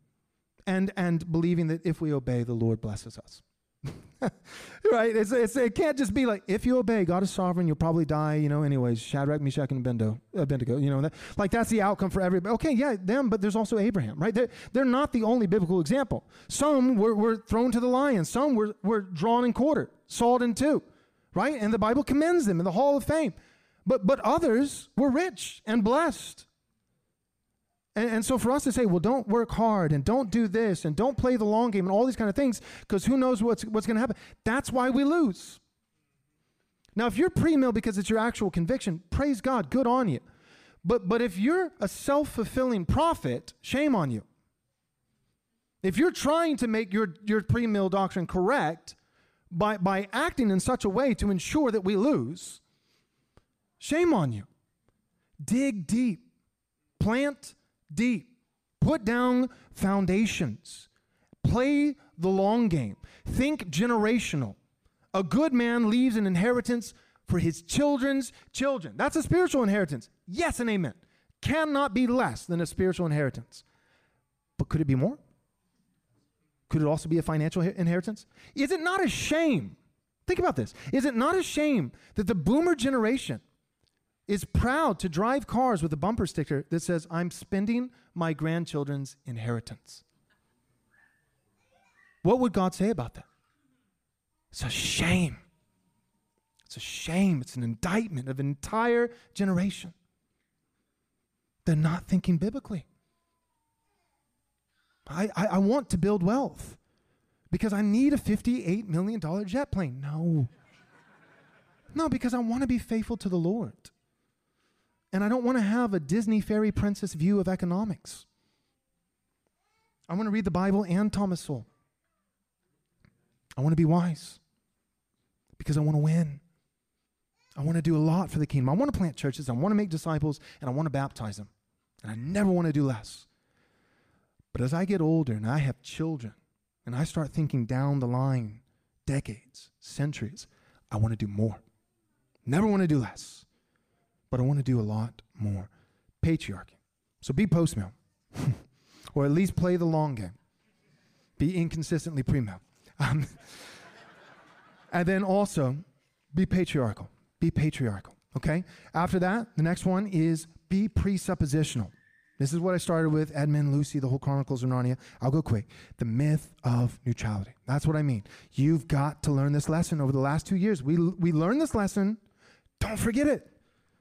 S2: and, and believing that if we obey, the Lord blesses us. [LAUGHS] right? It's, it's, it can't just be like, if you obey, God is sovereign, you'll probably die, you know, anyways. Shadrach, Meshach, and Abednego, Abednego you know, that, like that's the outcome for everybody. Okay, yeah, them, but there's also Abraham, right? They're, they're not the only biblical example. Some were, were thrown to the lions, some were, were drawn and quartered, sawed in two right? And the Bible commends them in the Hall of Fame. But, but others were rich and blessed. And, and so for us to say, well, don't work hard and don't do this and don't play the long game and all these kind of things, because who knows what's, what's going to happen, that's why we lose. Now, if you're pre mill because it's your actual conviction, praise God, good on you. But, but if you're a self fulfilling prophet, shame on you. If you're trying to make your, your pre mill doctrine correct, by, by acting in such a way to ensure that we lose, shame on you. Dig deep, plant deep, put down foundations, play the long game, think generational. A good man leaves an inheritance for his children's children. That's a spiritual inheritance. Yes and amen. Cannot be less than a spiritual inheritance. But could it be more? Could it also be a financial inheritance? Is it not a shame? Think about this. Is it not a shame that the boomer generation is proud to drive cars with a bumper sticker that says, I'm spending my grandchildren's inheritance? What would God say about that? It's a shame. It's a shame. It's an indictment of an entire generation. They're not thinking biblically. I, I, I want to build wealth because I need a $58 million jet plane. No. No, because I want to be faithful to the Lord. And I don't want to have a Disney fairy princess view of economics. I want to read the Bible and Thomas Sowell. I want to be wise because I want to win. I want to do a lot for the kingdom. I want to plant churches. I want to make disciples and I want to baptize them. And I never want to do less. But as I get older and I have children and I start thinking down the line, decades, centuries, I want to do more. Never want to do less, but I want to do a lot more. Patriarchy. So be post mill, [LAUGHS] or at least play the long game. Be inconsistently pre mill. [LAUGHS] Um, and then also be patriarchal. Be patriarchal. Okay? After that, the next one is be presuppositional. This is what I started with Edmund, Lucy, the whole Chronicles of Narnia. I'll go quick. The myth of neutrality. That's what I mean. You've got to learn this lesson over the last two years. We, we learned this lesson. Don't forget it.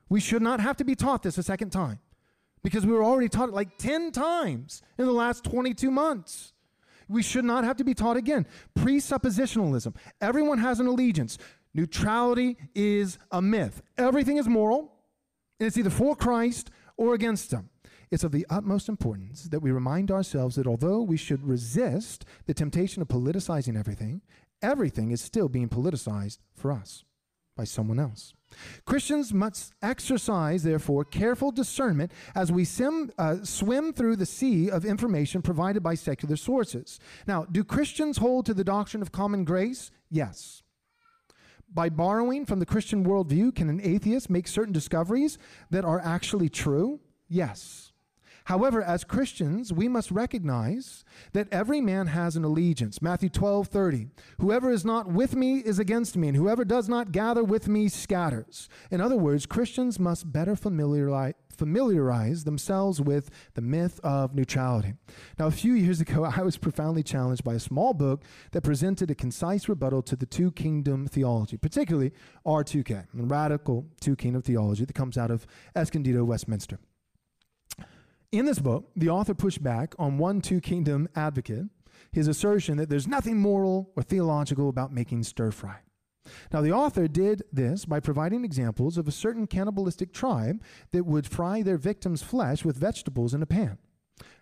S2: We should not have to be taught this a second time because we were already taught it like 10 times in the last 22 months. We should not have to be taught again. Presuppositionalism. Everyone has an allegiance. Neutrality is a myth. Everything is moral, and it's either for Christ or against him. It's of the utmost importance that we remind ourselves that although we should resist the temptation of politicizing everything, everything is still being politicized for us. by someone else. Christians must exercise, therefore, careful discernment as we sim, uh, swim through the sea of information provided by secular sources. Now, do Christians hold to the doctrine of common grace? Yes. By borrowing from the Christian worldview, can an atheist make certain discoveries that are actually true? Yes. However, as Christians, we must recognize that every man has an allegiance. Matthew 12, 30. Whoever is not with me is against me, and whoever does not gather with me scatters. In other words, Christians must better familiarize, familiarize themselves with the myth of neutrality. Now, a few years ago, [LAUGHS] I was profoundly challenged by a small book that presented a concise rebuttal to the two kingdom theology, particularly R2K, radical two kingdom theology that comes out of Escondido, Westminster. In this book, the author pushed back on one two kingdom advocate, his assertion that there's nothing moral or theological about making stir fry. Now, the author did this by providing examples of a certain cannibalistic tribe that would fry their victim's flesh with vegetables in a pan.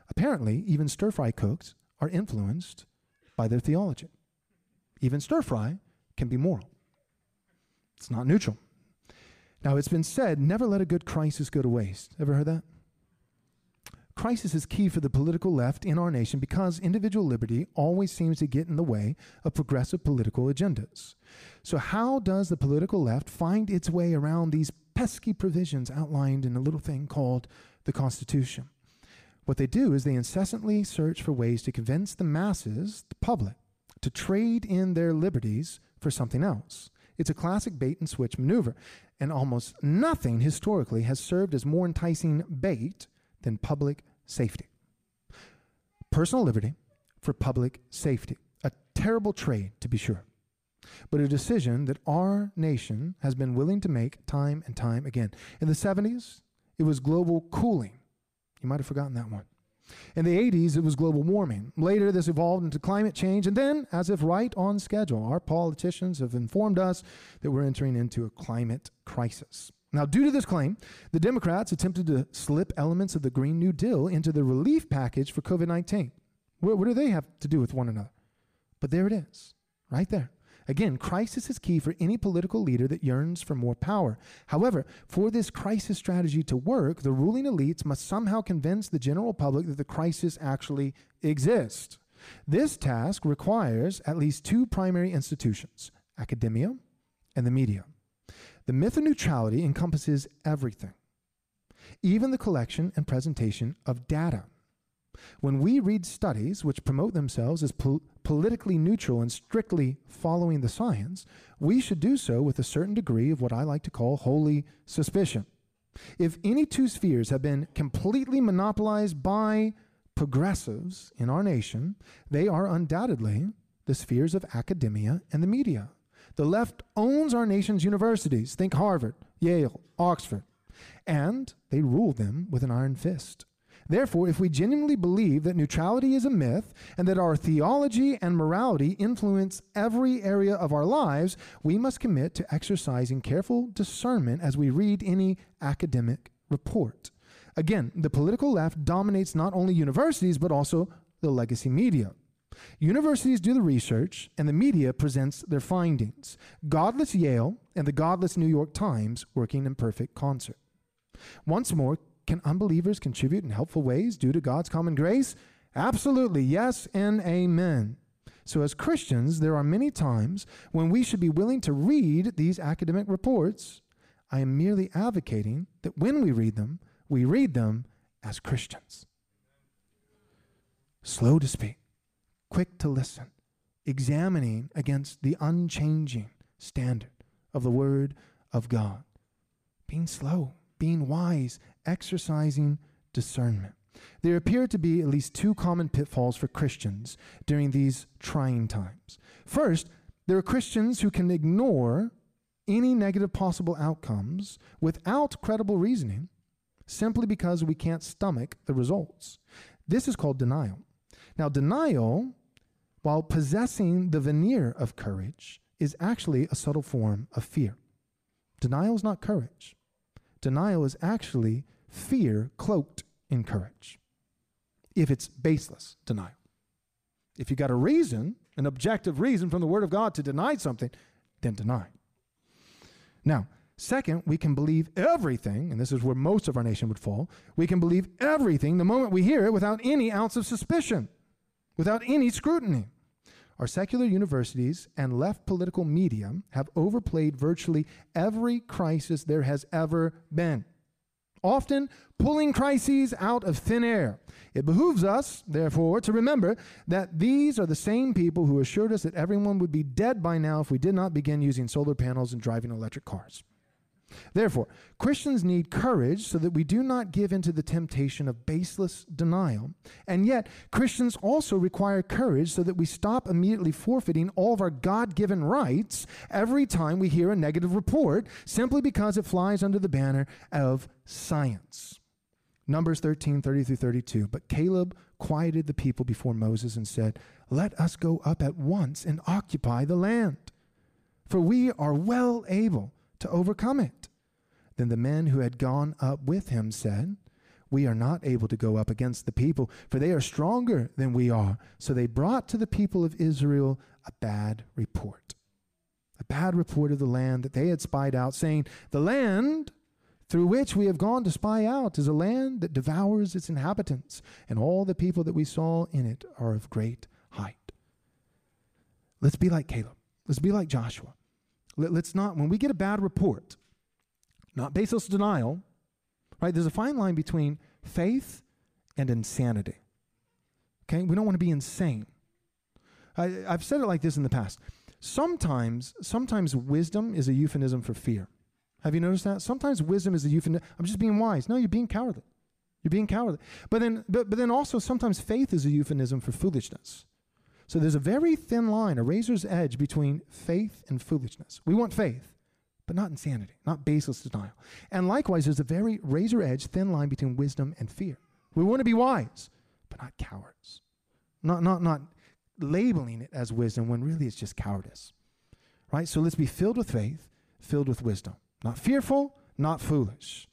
S2: Apparently, even stir fry cooks are influenced by their theology. Even stir fry can be moral, it's not neutral. Now, it's been said never let a good crisis go to waste. Ever heard that? Crisis is key for the political left in our nation because individual liberty always seems to get in the way of progressive political agendas. So, how does the political left find its way around these pesky provisions outlined in a little thing called the Constitution? What they do is they incessantly search for ways to convince the masses, the public, to trade in their liberties for something else. It's a classic bait and switch maneuver, and almost nothing historically has served as more enticing bait than public safety. Personal liberty for public safety. A terrible trade, to be sure, but a decision that our nation has been willing to make time and time again. In the 70s, it was global cooling. You might have forgotten that one. In the 80s, it was global warming. Later, this evolved into climate change. And then, as if right on schedule, our politicians have informed us that we're entering into a climate crisis. Now, due to this claim, the Democrats attempted to slip elements of the Green New Deal into the relief package for COVID 19. What, what do they have to do with one another? But there it is, right there. Again, crisis is key for any political leader that yearns for more power. However, for this crisis strategy to work, the ruling elites must somehow convince the general public that the crisis actually exists. This task requires at least two primary institutions academia and the media. The myth of neutrality encompasses everything, even the collection and presentation of data. When we read studies which promote themselves as pol- politically neutral and strictly following the science, we should do so with a certain degree of what I like to call holy suspicion. If any two spheres have been completely monopolized by progressives in our nation, they are undoubtedly the spheres of academia and the media. The left owns our nation's universities. Think Harvard, Yale, Oxford. And they rule them with an iron fist. Therefore, if we genuinely believe that neutrality is a myth and that our theology and morality influence every area of our lives, we must commit to exercising careful discernment as we read any academic report. Again, the political left dominates not only universities, but also the legacy media. Universities do the research, and the media presents their findings. Godless Yale and the godless New York Times working in perfect concert. Once more, can unbelievers contribute in helpful ways due to God's common grace? Absolutely, yes and amen. So, as Christians, there are many times when we should be willing to read these academic reports. I am merely advocating that when we read them, we read them as Christians. Slow to speak quick to listen, examining against the unchanging standard of the Word of God, being slow, being wise, exercising discernment. There appear to be at least two common pitfalls for Christians during these trying times. First, there are Christians who can ignore any negative possible outcomes without credible reasoning simply because we can't stomach the results. This is called denial. Now, denial while possessing the veneer of courage is actually a subtle form of fear. Denial is not courage. Denial is actually fear cloaked in courage, if it's baseless denial. If you got a reason, an objective reason from the Word of God to deny something, then deny. Now, second, we can believe everything, and this is where most of our nation would fall. We can believe everything the moment we hear it without any ounce of suspicion, without any scrutiny. Our secular universities and left political media have overplayed virtually every crisis there has ever been, often pulling crises out of thin air. It behooves us, therefore, to remember that these are the same people who assured us that everyone would be dead by now if we did not begin using solar panels and driving electric cars. Therefore, Christians need courage so that we do not give into the temptation of baseless denial. And yet, Christians also require courage so that we stop immediately forfeiting all of our God given rights every time we hear a negative report simply because it flies under the banner of science. Numbers 13, 30 through 32. But Caleb quieted the people before Moses and said, Let us go up at once and occupy the land, for we are well able to overcome it. Then the men who had gone up with him said, We are not able to go up against the people, for they are stronger than we are. So they brought to the people of Israel a bad report. A bad report of the land that they had spied out, saying, The land through which we have gone to spy out is a land that devours its inhabitants, and all the people that we saw in it are of great height. Let's be like Caleb. Let's be like Joshua. Let, us not, when we get a bad report, not baseless denial, right? There's a fine line between faith and insanity. Okay? We don't want to be insane. I, I've said it like this in the past. Sometimes, sometimes wisdom is a euphemism for fear. Have you noticed that? Sometimes wisdom is a euphemism. I'm just being wise. No, you're being cowardly. You're being cowardly. But then, but, but then also sometimes faith is a euphemism for foolishness. So there's a very thin line, a razor's edge between faith and foolishness. We want faith, but not insanity, not baseless denial. And likewise, there's a very razor edge, thin line between wisdom and fear. We want to be wise, but not cowards. Not, not, not labeling it as wisdom when really it's just cowardice. Right? So let's be filled with faith, filled with wisdom. Not fearful, not foolish.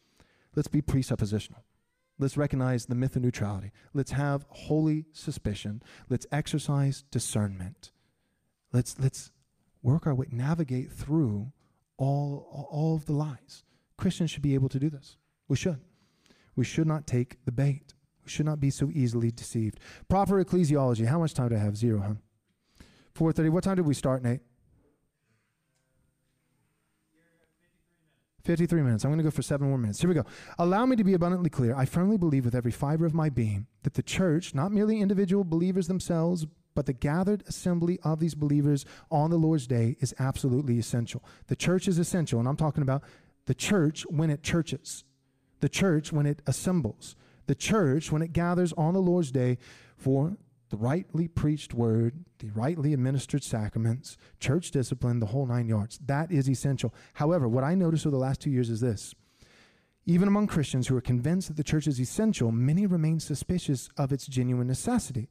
S2: Let's be presuppositional. Let's recognize the myth of neutrality. Let's have holy suspicion. Let's exercise discernment. Let's, let's work our way, navigate through all, all of the lies. Christians should be able to do this. We should. We should not take the bait. We should not be so easily deceived. Proper ecclesiology. How much time do I have? Zero, huh? 4.30. What time did we start, Nate? 53 minutes. I'm going to go for seven more minutes. Here we go. Allow me to be abundantly clear. I firmly believe with every fiber of my being that the church, not merely individual believers themselves, but the gathered assembly of these believers on the Lord's day is absolutely essential. The church is essential, and I'm talking about the church when it churches, the church when it assembles, the church when it gathers on the Lord's day for the rightly preached word, the rightly administered sacraments, church discipline, the whole nine yards. That is essential. However, what I noticed over the last two years is this. Even among Christians who are convinced that the church is essential, many remain suspicious of its genuine necessity.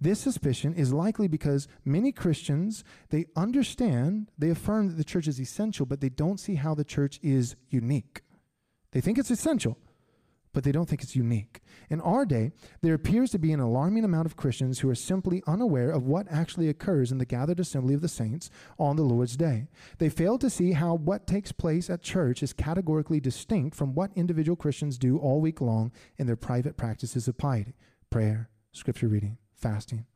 S2: This suspicion is likely because many Christians, they understand, they affirm that the church is essential, but they don't see how the church is unique. They think it's essential, but they don't think it's unique. In our day, there appears to be an alarming amount of Christians who are simply unaware of what actually occurs in the gathered assembly of the saints on the Lord's day. They fail to see how what takes place at church is categorically distinct from what individual Christians do all week long in their private practices of piety prayer, scripture reading, fasting.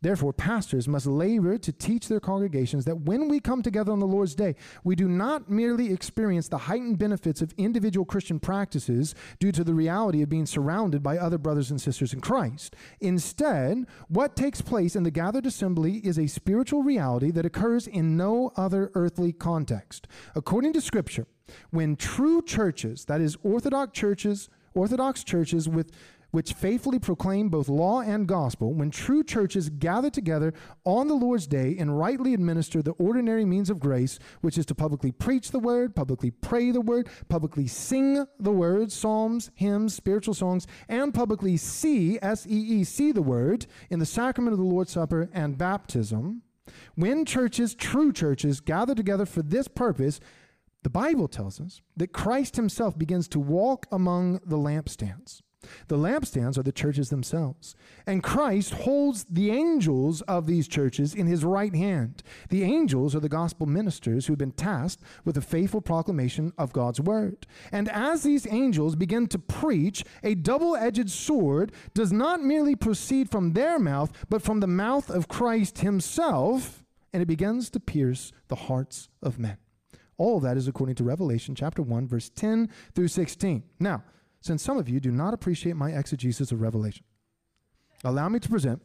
S2: Therefore, pastors must labor to teach their congregations that when we come together on the Lord's day, we do not merely experience the heightened benefits of individual Christian practices due to the reality of being surrounded by other brothers and sisters in Christ. Instead, what takes place in the gathered assembly is a spiritual reality that occurs in no other earthly context. According to Scripture, when true churches, that is, Orthodox churches, Orthodox churches with which faithfully proclaim both law and gospel, when true churches gather together on the Lord's day and rightly administer the ordinary means of grace, which is to publicly preach the word, publicly pray the word, publicly sing the word, psalms, hymns, spiritual songs, and publicly see, S E E, see the word in the sacrament of the Lord's Supper and baptism. When churches, true churches, gather together for this purpose, the Bible tells us that Christ himself begins to walk among the lampstands. The lampstands are the churches themselves. And Christ holds the angels of these churches in his right hand. The angels are the gospel ministers who have been tasked with the faithful proclamation of God's word. And as these angels begin to preach, a double edged sword does not merely proceed from their mouth, but from the mouth of Christ himself, and it begins to pierce the hearts of men. All of that is according to Revelation chapter 1, verse 10 through 16. Now, since some of you do not appreciate my exegesis of Revelation. Allow me to present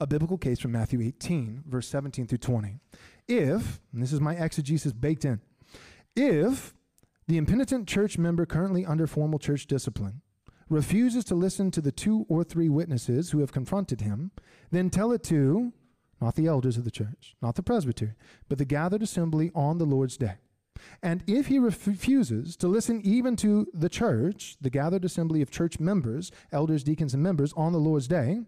S2: a biblical case from Matthew 18, verse 17 through 20. If, this is my exegesis baked in, if the impenitent church member currently under formal church discipline refuses to listen to the two or three witnesses who have confronted him, then tell it to not the elders of the church, not the presbytery, but the gathered assembly on the Lord's day. And if he refuses to listen even to the church, the gathered assembly of church members, elders, deacons, and members on the Lord's day,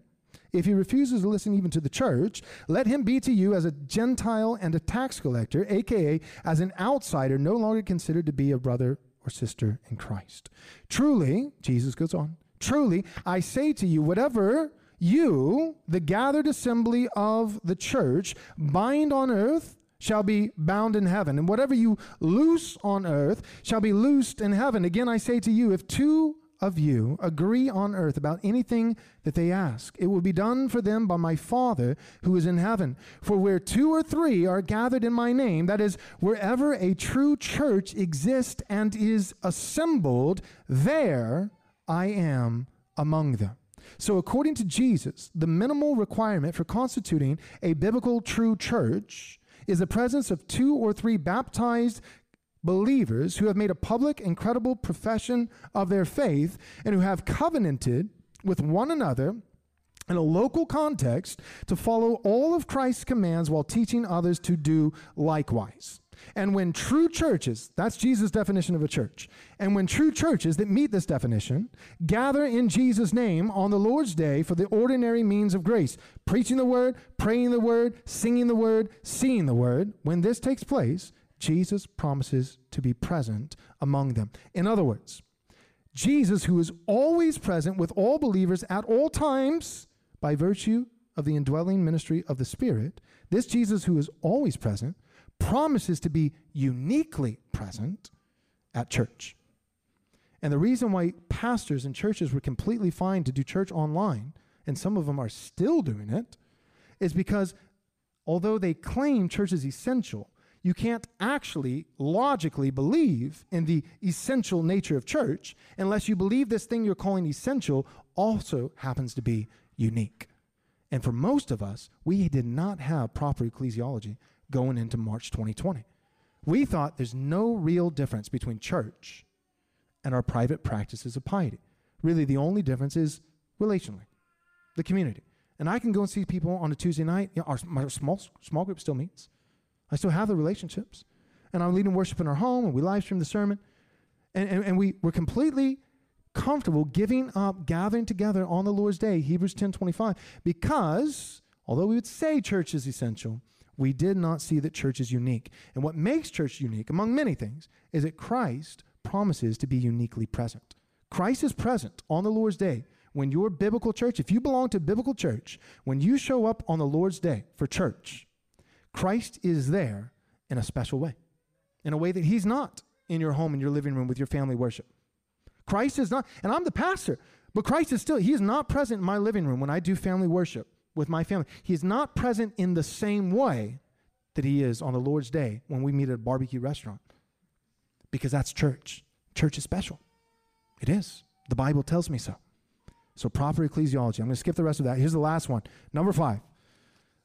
S2: if he refuses to listen even to the church, let him be to you as a Gentile and a tax collector, aka as an outsider, no longer considered to be a brother or sister in Christ. Truly, Jesus goes on, truly, I say to you, whatever you, the gathered assembly of the church, bind on earth shall be bound in heaven, and whatever you loose on earth shall be loosed in heaven. Again, I say to you, if two of you agree on earth about anything that they ask, it will be done for them by my Father who is in heaven. For where two or three are gathered in my name, that is, wherever a true church exists and is assembled, there I am among them. So, according to Jesus, the minimal requirement for constituting a biblical true church is the presence of two or three baptized believers who have made a public and credible profession of their faith and who have covenanted with one another in a local context to follow all of Christ's commands while teaching others to do likewise. And when true churches, that's Jesus' definition of a church, and when true churches that meet this definition gather in Jesus' name on the Lord's day for the ordinary means of grace, preaching the word, praying the word, singing the word, seeing the word, when this takes place, Jesus promises to be present among them. In other words, Jesus, who is always present with all believers at all times by virtue of the indwelling ministry of the Spirit, this Jesus who is always present promises to be uniquely present at church. And the reason why pastors and churches were completely fine to do church online, and some of them are still doing it, is because although they claim church is essential, you can't actually logically believe in the essential nature of church unless you believe this thing you're calling essential also happens to be unique. And for most of us, we did not have proper ecclesiology going into March 2020. We thought there's no real difference between church and our private practices of piety. Really, the only difference is relationally, the community. And I can go and see people on a Tuesday night. You know, our, my small, small group still meets. I still have the relationships. And I'm leading worship in our home, and we live stream the sermon. And, and, and we, we're completely comfortable giving up, gathering together on the Lord's day, Hebrews 10 25, because although we would say church is essential, we did not see that church is unique. And what makes church unique, among many things, is that Christ promises to be uniquely present. Christ is present on the Lord's day. When your biblical church, if you belong to biblical church, when you show up on the Lord's day for church, Christ is there in a special way, in a way that He's not in your home, in your living room with your family worship. Christ is not, and I'm the pastor, but Christ is still, He is not present in my living room when I do family worship with my family. He's not present in the same way that he is on the Lord's day when we meet at a barbecue restaurant. Because that's church. Church is special. It is. The Bible tells me so. So, proper ecclesiology. I'm going to skip the rest of that. Here's the last one. Number five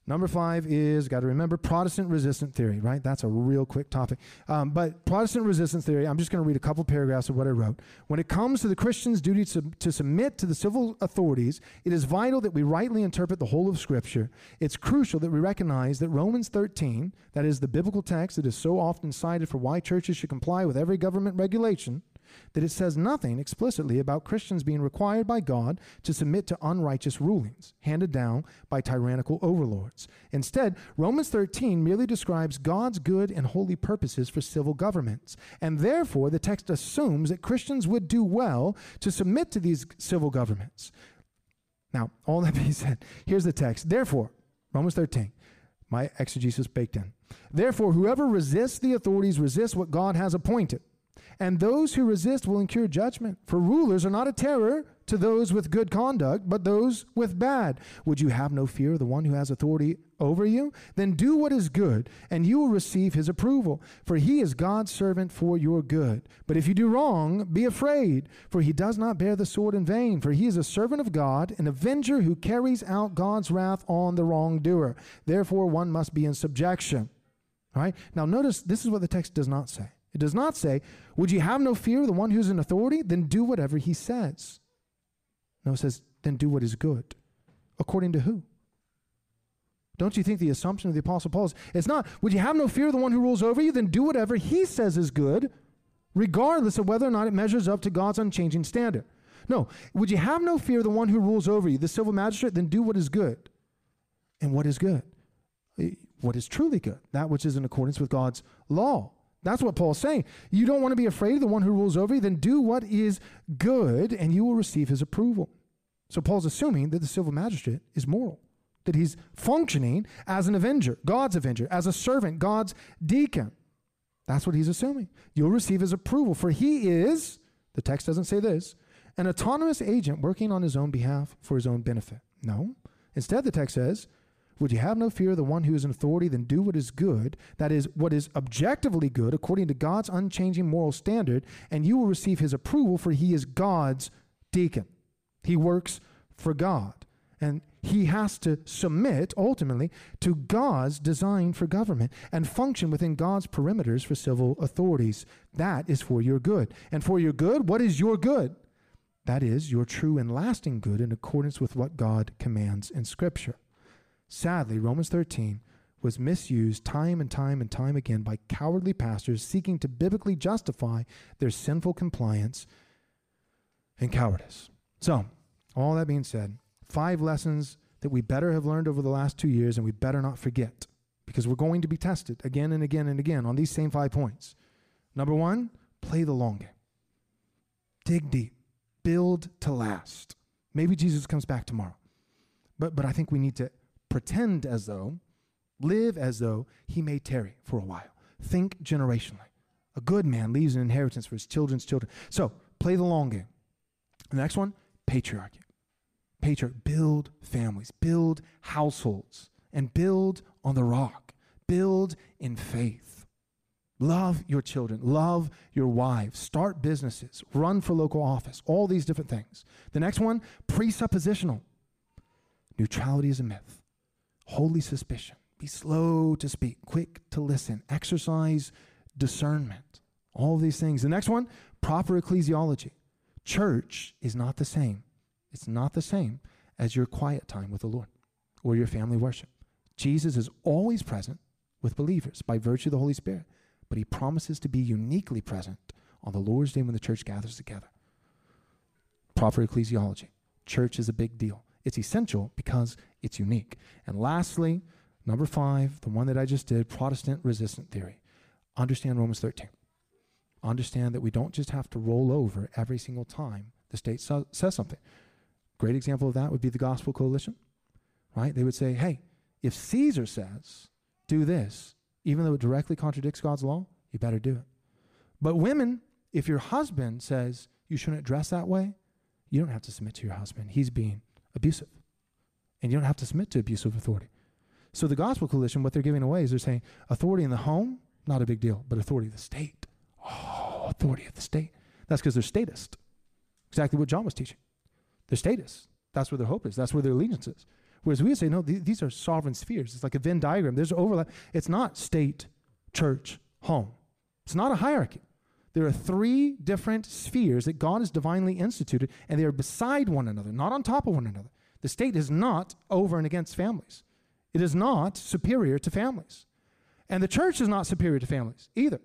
S2: Number five is, got to remember, Protestant resistant theory, right? That's a real quick topic. Um, but Protestant resistance theory, I'm just going to read a couple paragraphs of what I wrote. When it comes to the Christian's duty to, to submit to the civil authorities, it is vital that we rightly interpret the whole of Scripture. It's crucial that we recognize that Romans 13, that is the biblical text that is so often cited for why churches should comply with every government regulation, that it says nothing explicitly about Christians being required by God to submit to unrighteous rulings handed down by tyrannical overlords. Instead, Romans 13 merely describes God's good and holy purposes for civil governments, and therefore the text assumes that Christians would do well to submit to these civil governments. Now, all that [LAUGHS] being said, here's the text. Therefore, Romans 13, my exegesis baked in. Therefore, whoever resists the authorities resists what God has appointed. And those who resist will incur judgment. For rulers are not a terror to those with good conduct, but those with bad. Would you have no fear of the one who has authority over you? Then do what is good, and you will receive his approval. For he is God's servant for your good. But if you do wrong, be afraid, for he does not bear the sword in vain. For he is a servant of God, an avenger who carries out God's wrath on the wrongdoer. Therefore, one must be in subjection. All right? Now, notice this is what the text does not say. It does not say, Would you have no fear of the one who's in authority? Then do whatever he says. No, it says, Then do what is good. According to who? Don't you think the assumption of the Apostle Paul is, it's not, Would you have no fear of the one who rules over you? Then do whatever he says is good, regardless of whether or not it measures up to God's unchanging standard. No, would you have no fear of the one who rules over you, the civil magistrate? Then do what is good. And what is good? Eh, what is truly good? That which is in accordance with God's law. That's what Paul's saying. You don't want to be afraid of the one who rules over you, then do what is good and you will receive his approval. So Paul's assuming that the civil magistrate is moral, that he's functioning as an avenger, God's avenger, as a servant, God's deacon. That's what he's assuming. You'll receive his approval, for he is, the text doesn't say this, an autonomous agent working on his own behalf for his own benefit. No. Instead, the text says, would you have no fear of the one who is in authority? Then do what is good, that is, what is objectively good according to God's unchanging moral standard, and you will receive his approval, for he is God's deacon. He works for God. And he has to submit ultimately to God's design for government and function within God's perimeters for civil authorities. That is for your good. And for your good, what is your good? That is your true and lasting good in accordance with what God commands in Scripture. Sadly, Romans 13 was misused time and time and time again by cowardly pastors seeking to biblically justify their sinful compliance and cowardice. So, all that being said, five lessons that we better have learned over the last two years and we better not forget because we're going to be tested again and again and again on these same five points. Number one, play the long game, dig deep, build to last. Maybe Jesus comes back tomorrow. But, but I think we need to pretend as though, live as though he may tarry for a while. Think generationally. A good man leaves an inheritance for his children's children. So play the long game. The next one, patriarchy. Patriarch, build families, build households, and build on the rock. Build in faith. Love your children, love your wives, start businesses, run for local office, all these different things. The next one, presuppositional. Neutrality is a myth holy suspicion. Be slow to speak, quick to listen, exercise discernment. All these things. The next one, proper ecclesiology. Church is not the same. It's not the same as your quiet time with the Lord or your family worship. Jesus is always present with believers by virtue of the Holy Spirit, but he promises to be uniquely present on the Lord's Day when the church gathers together. Proper ecclesiology. Church is a big deal. It's essential because it's unique. And lastly, number five, the one that I just did, Protestant resistant theory. Understand Romans 13. Understand that we don't just have to roll over every single time the state so- says something. Great example of that would be the Gospel Coalition, right? They would say, hey, if Caesar says, do this, even though it directly contradicts God's law, you better do it. But women, if your husband says you shouldn't dress that way, you don't have to submit to your husband. He's being abusive. And you don't have to submit to abusive authority. So the gospel coalition, what they're giving away is they're saying authority in the home, not a big deal, but authority of the state. Oh, authority of the state. That's because they're statist. Exactly what John was teaching. They're statist. That's where their hope is. That's where their allegiance is. Whereas we would say, no, th- these are sovereign spheres. It's like a Venn diagram. There's overlap. It's not state, church, home. It's not a hierarchy. There are three different spheres that God has divinely instituted, and they are beside one another, not on top of one another. The state is not over and against families, it is not superior to families. And the church is not superior to families either.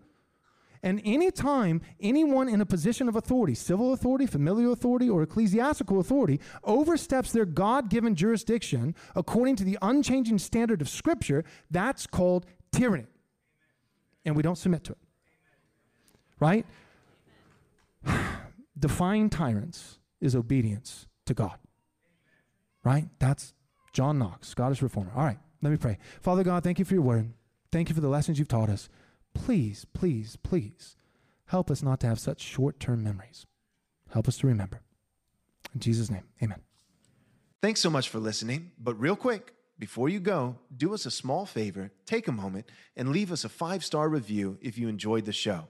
S2: And anytime anyone in a position of authority, civil authority, familial authority, or ecclesiastical authority, oversteps their God given jurisdiction according to the unchanging standard of Scripture, that's called tyranny. And we don't submit to it. Right? [SIGHS] Defying tyrants is obedience to God. Right? That's John Knox, Scottish reformer. All right, let me pray. Father God, thank you for your word. Thank you for the lessons you've taught us. Please, please, please help us not to have such short term memories. Help us to remember. In Jesus' name, amen.
S1: Thanks so much for listening. But real quick, before you go, do us a small favor, take a moment, and leave us a five star review if you enjoyed the show.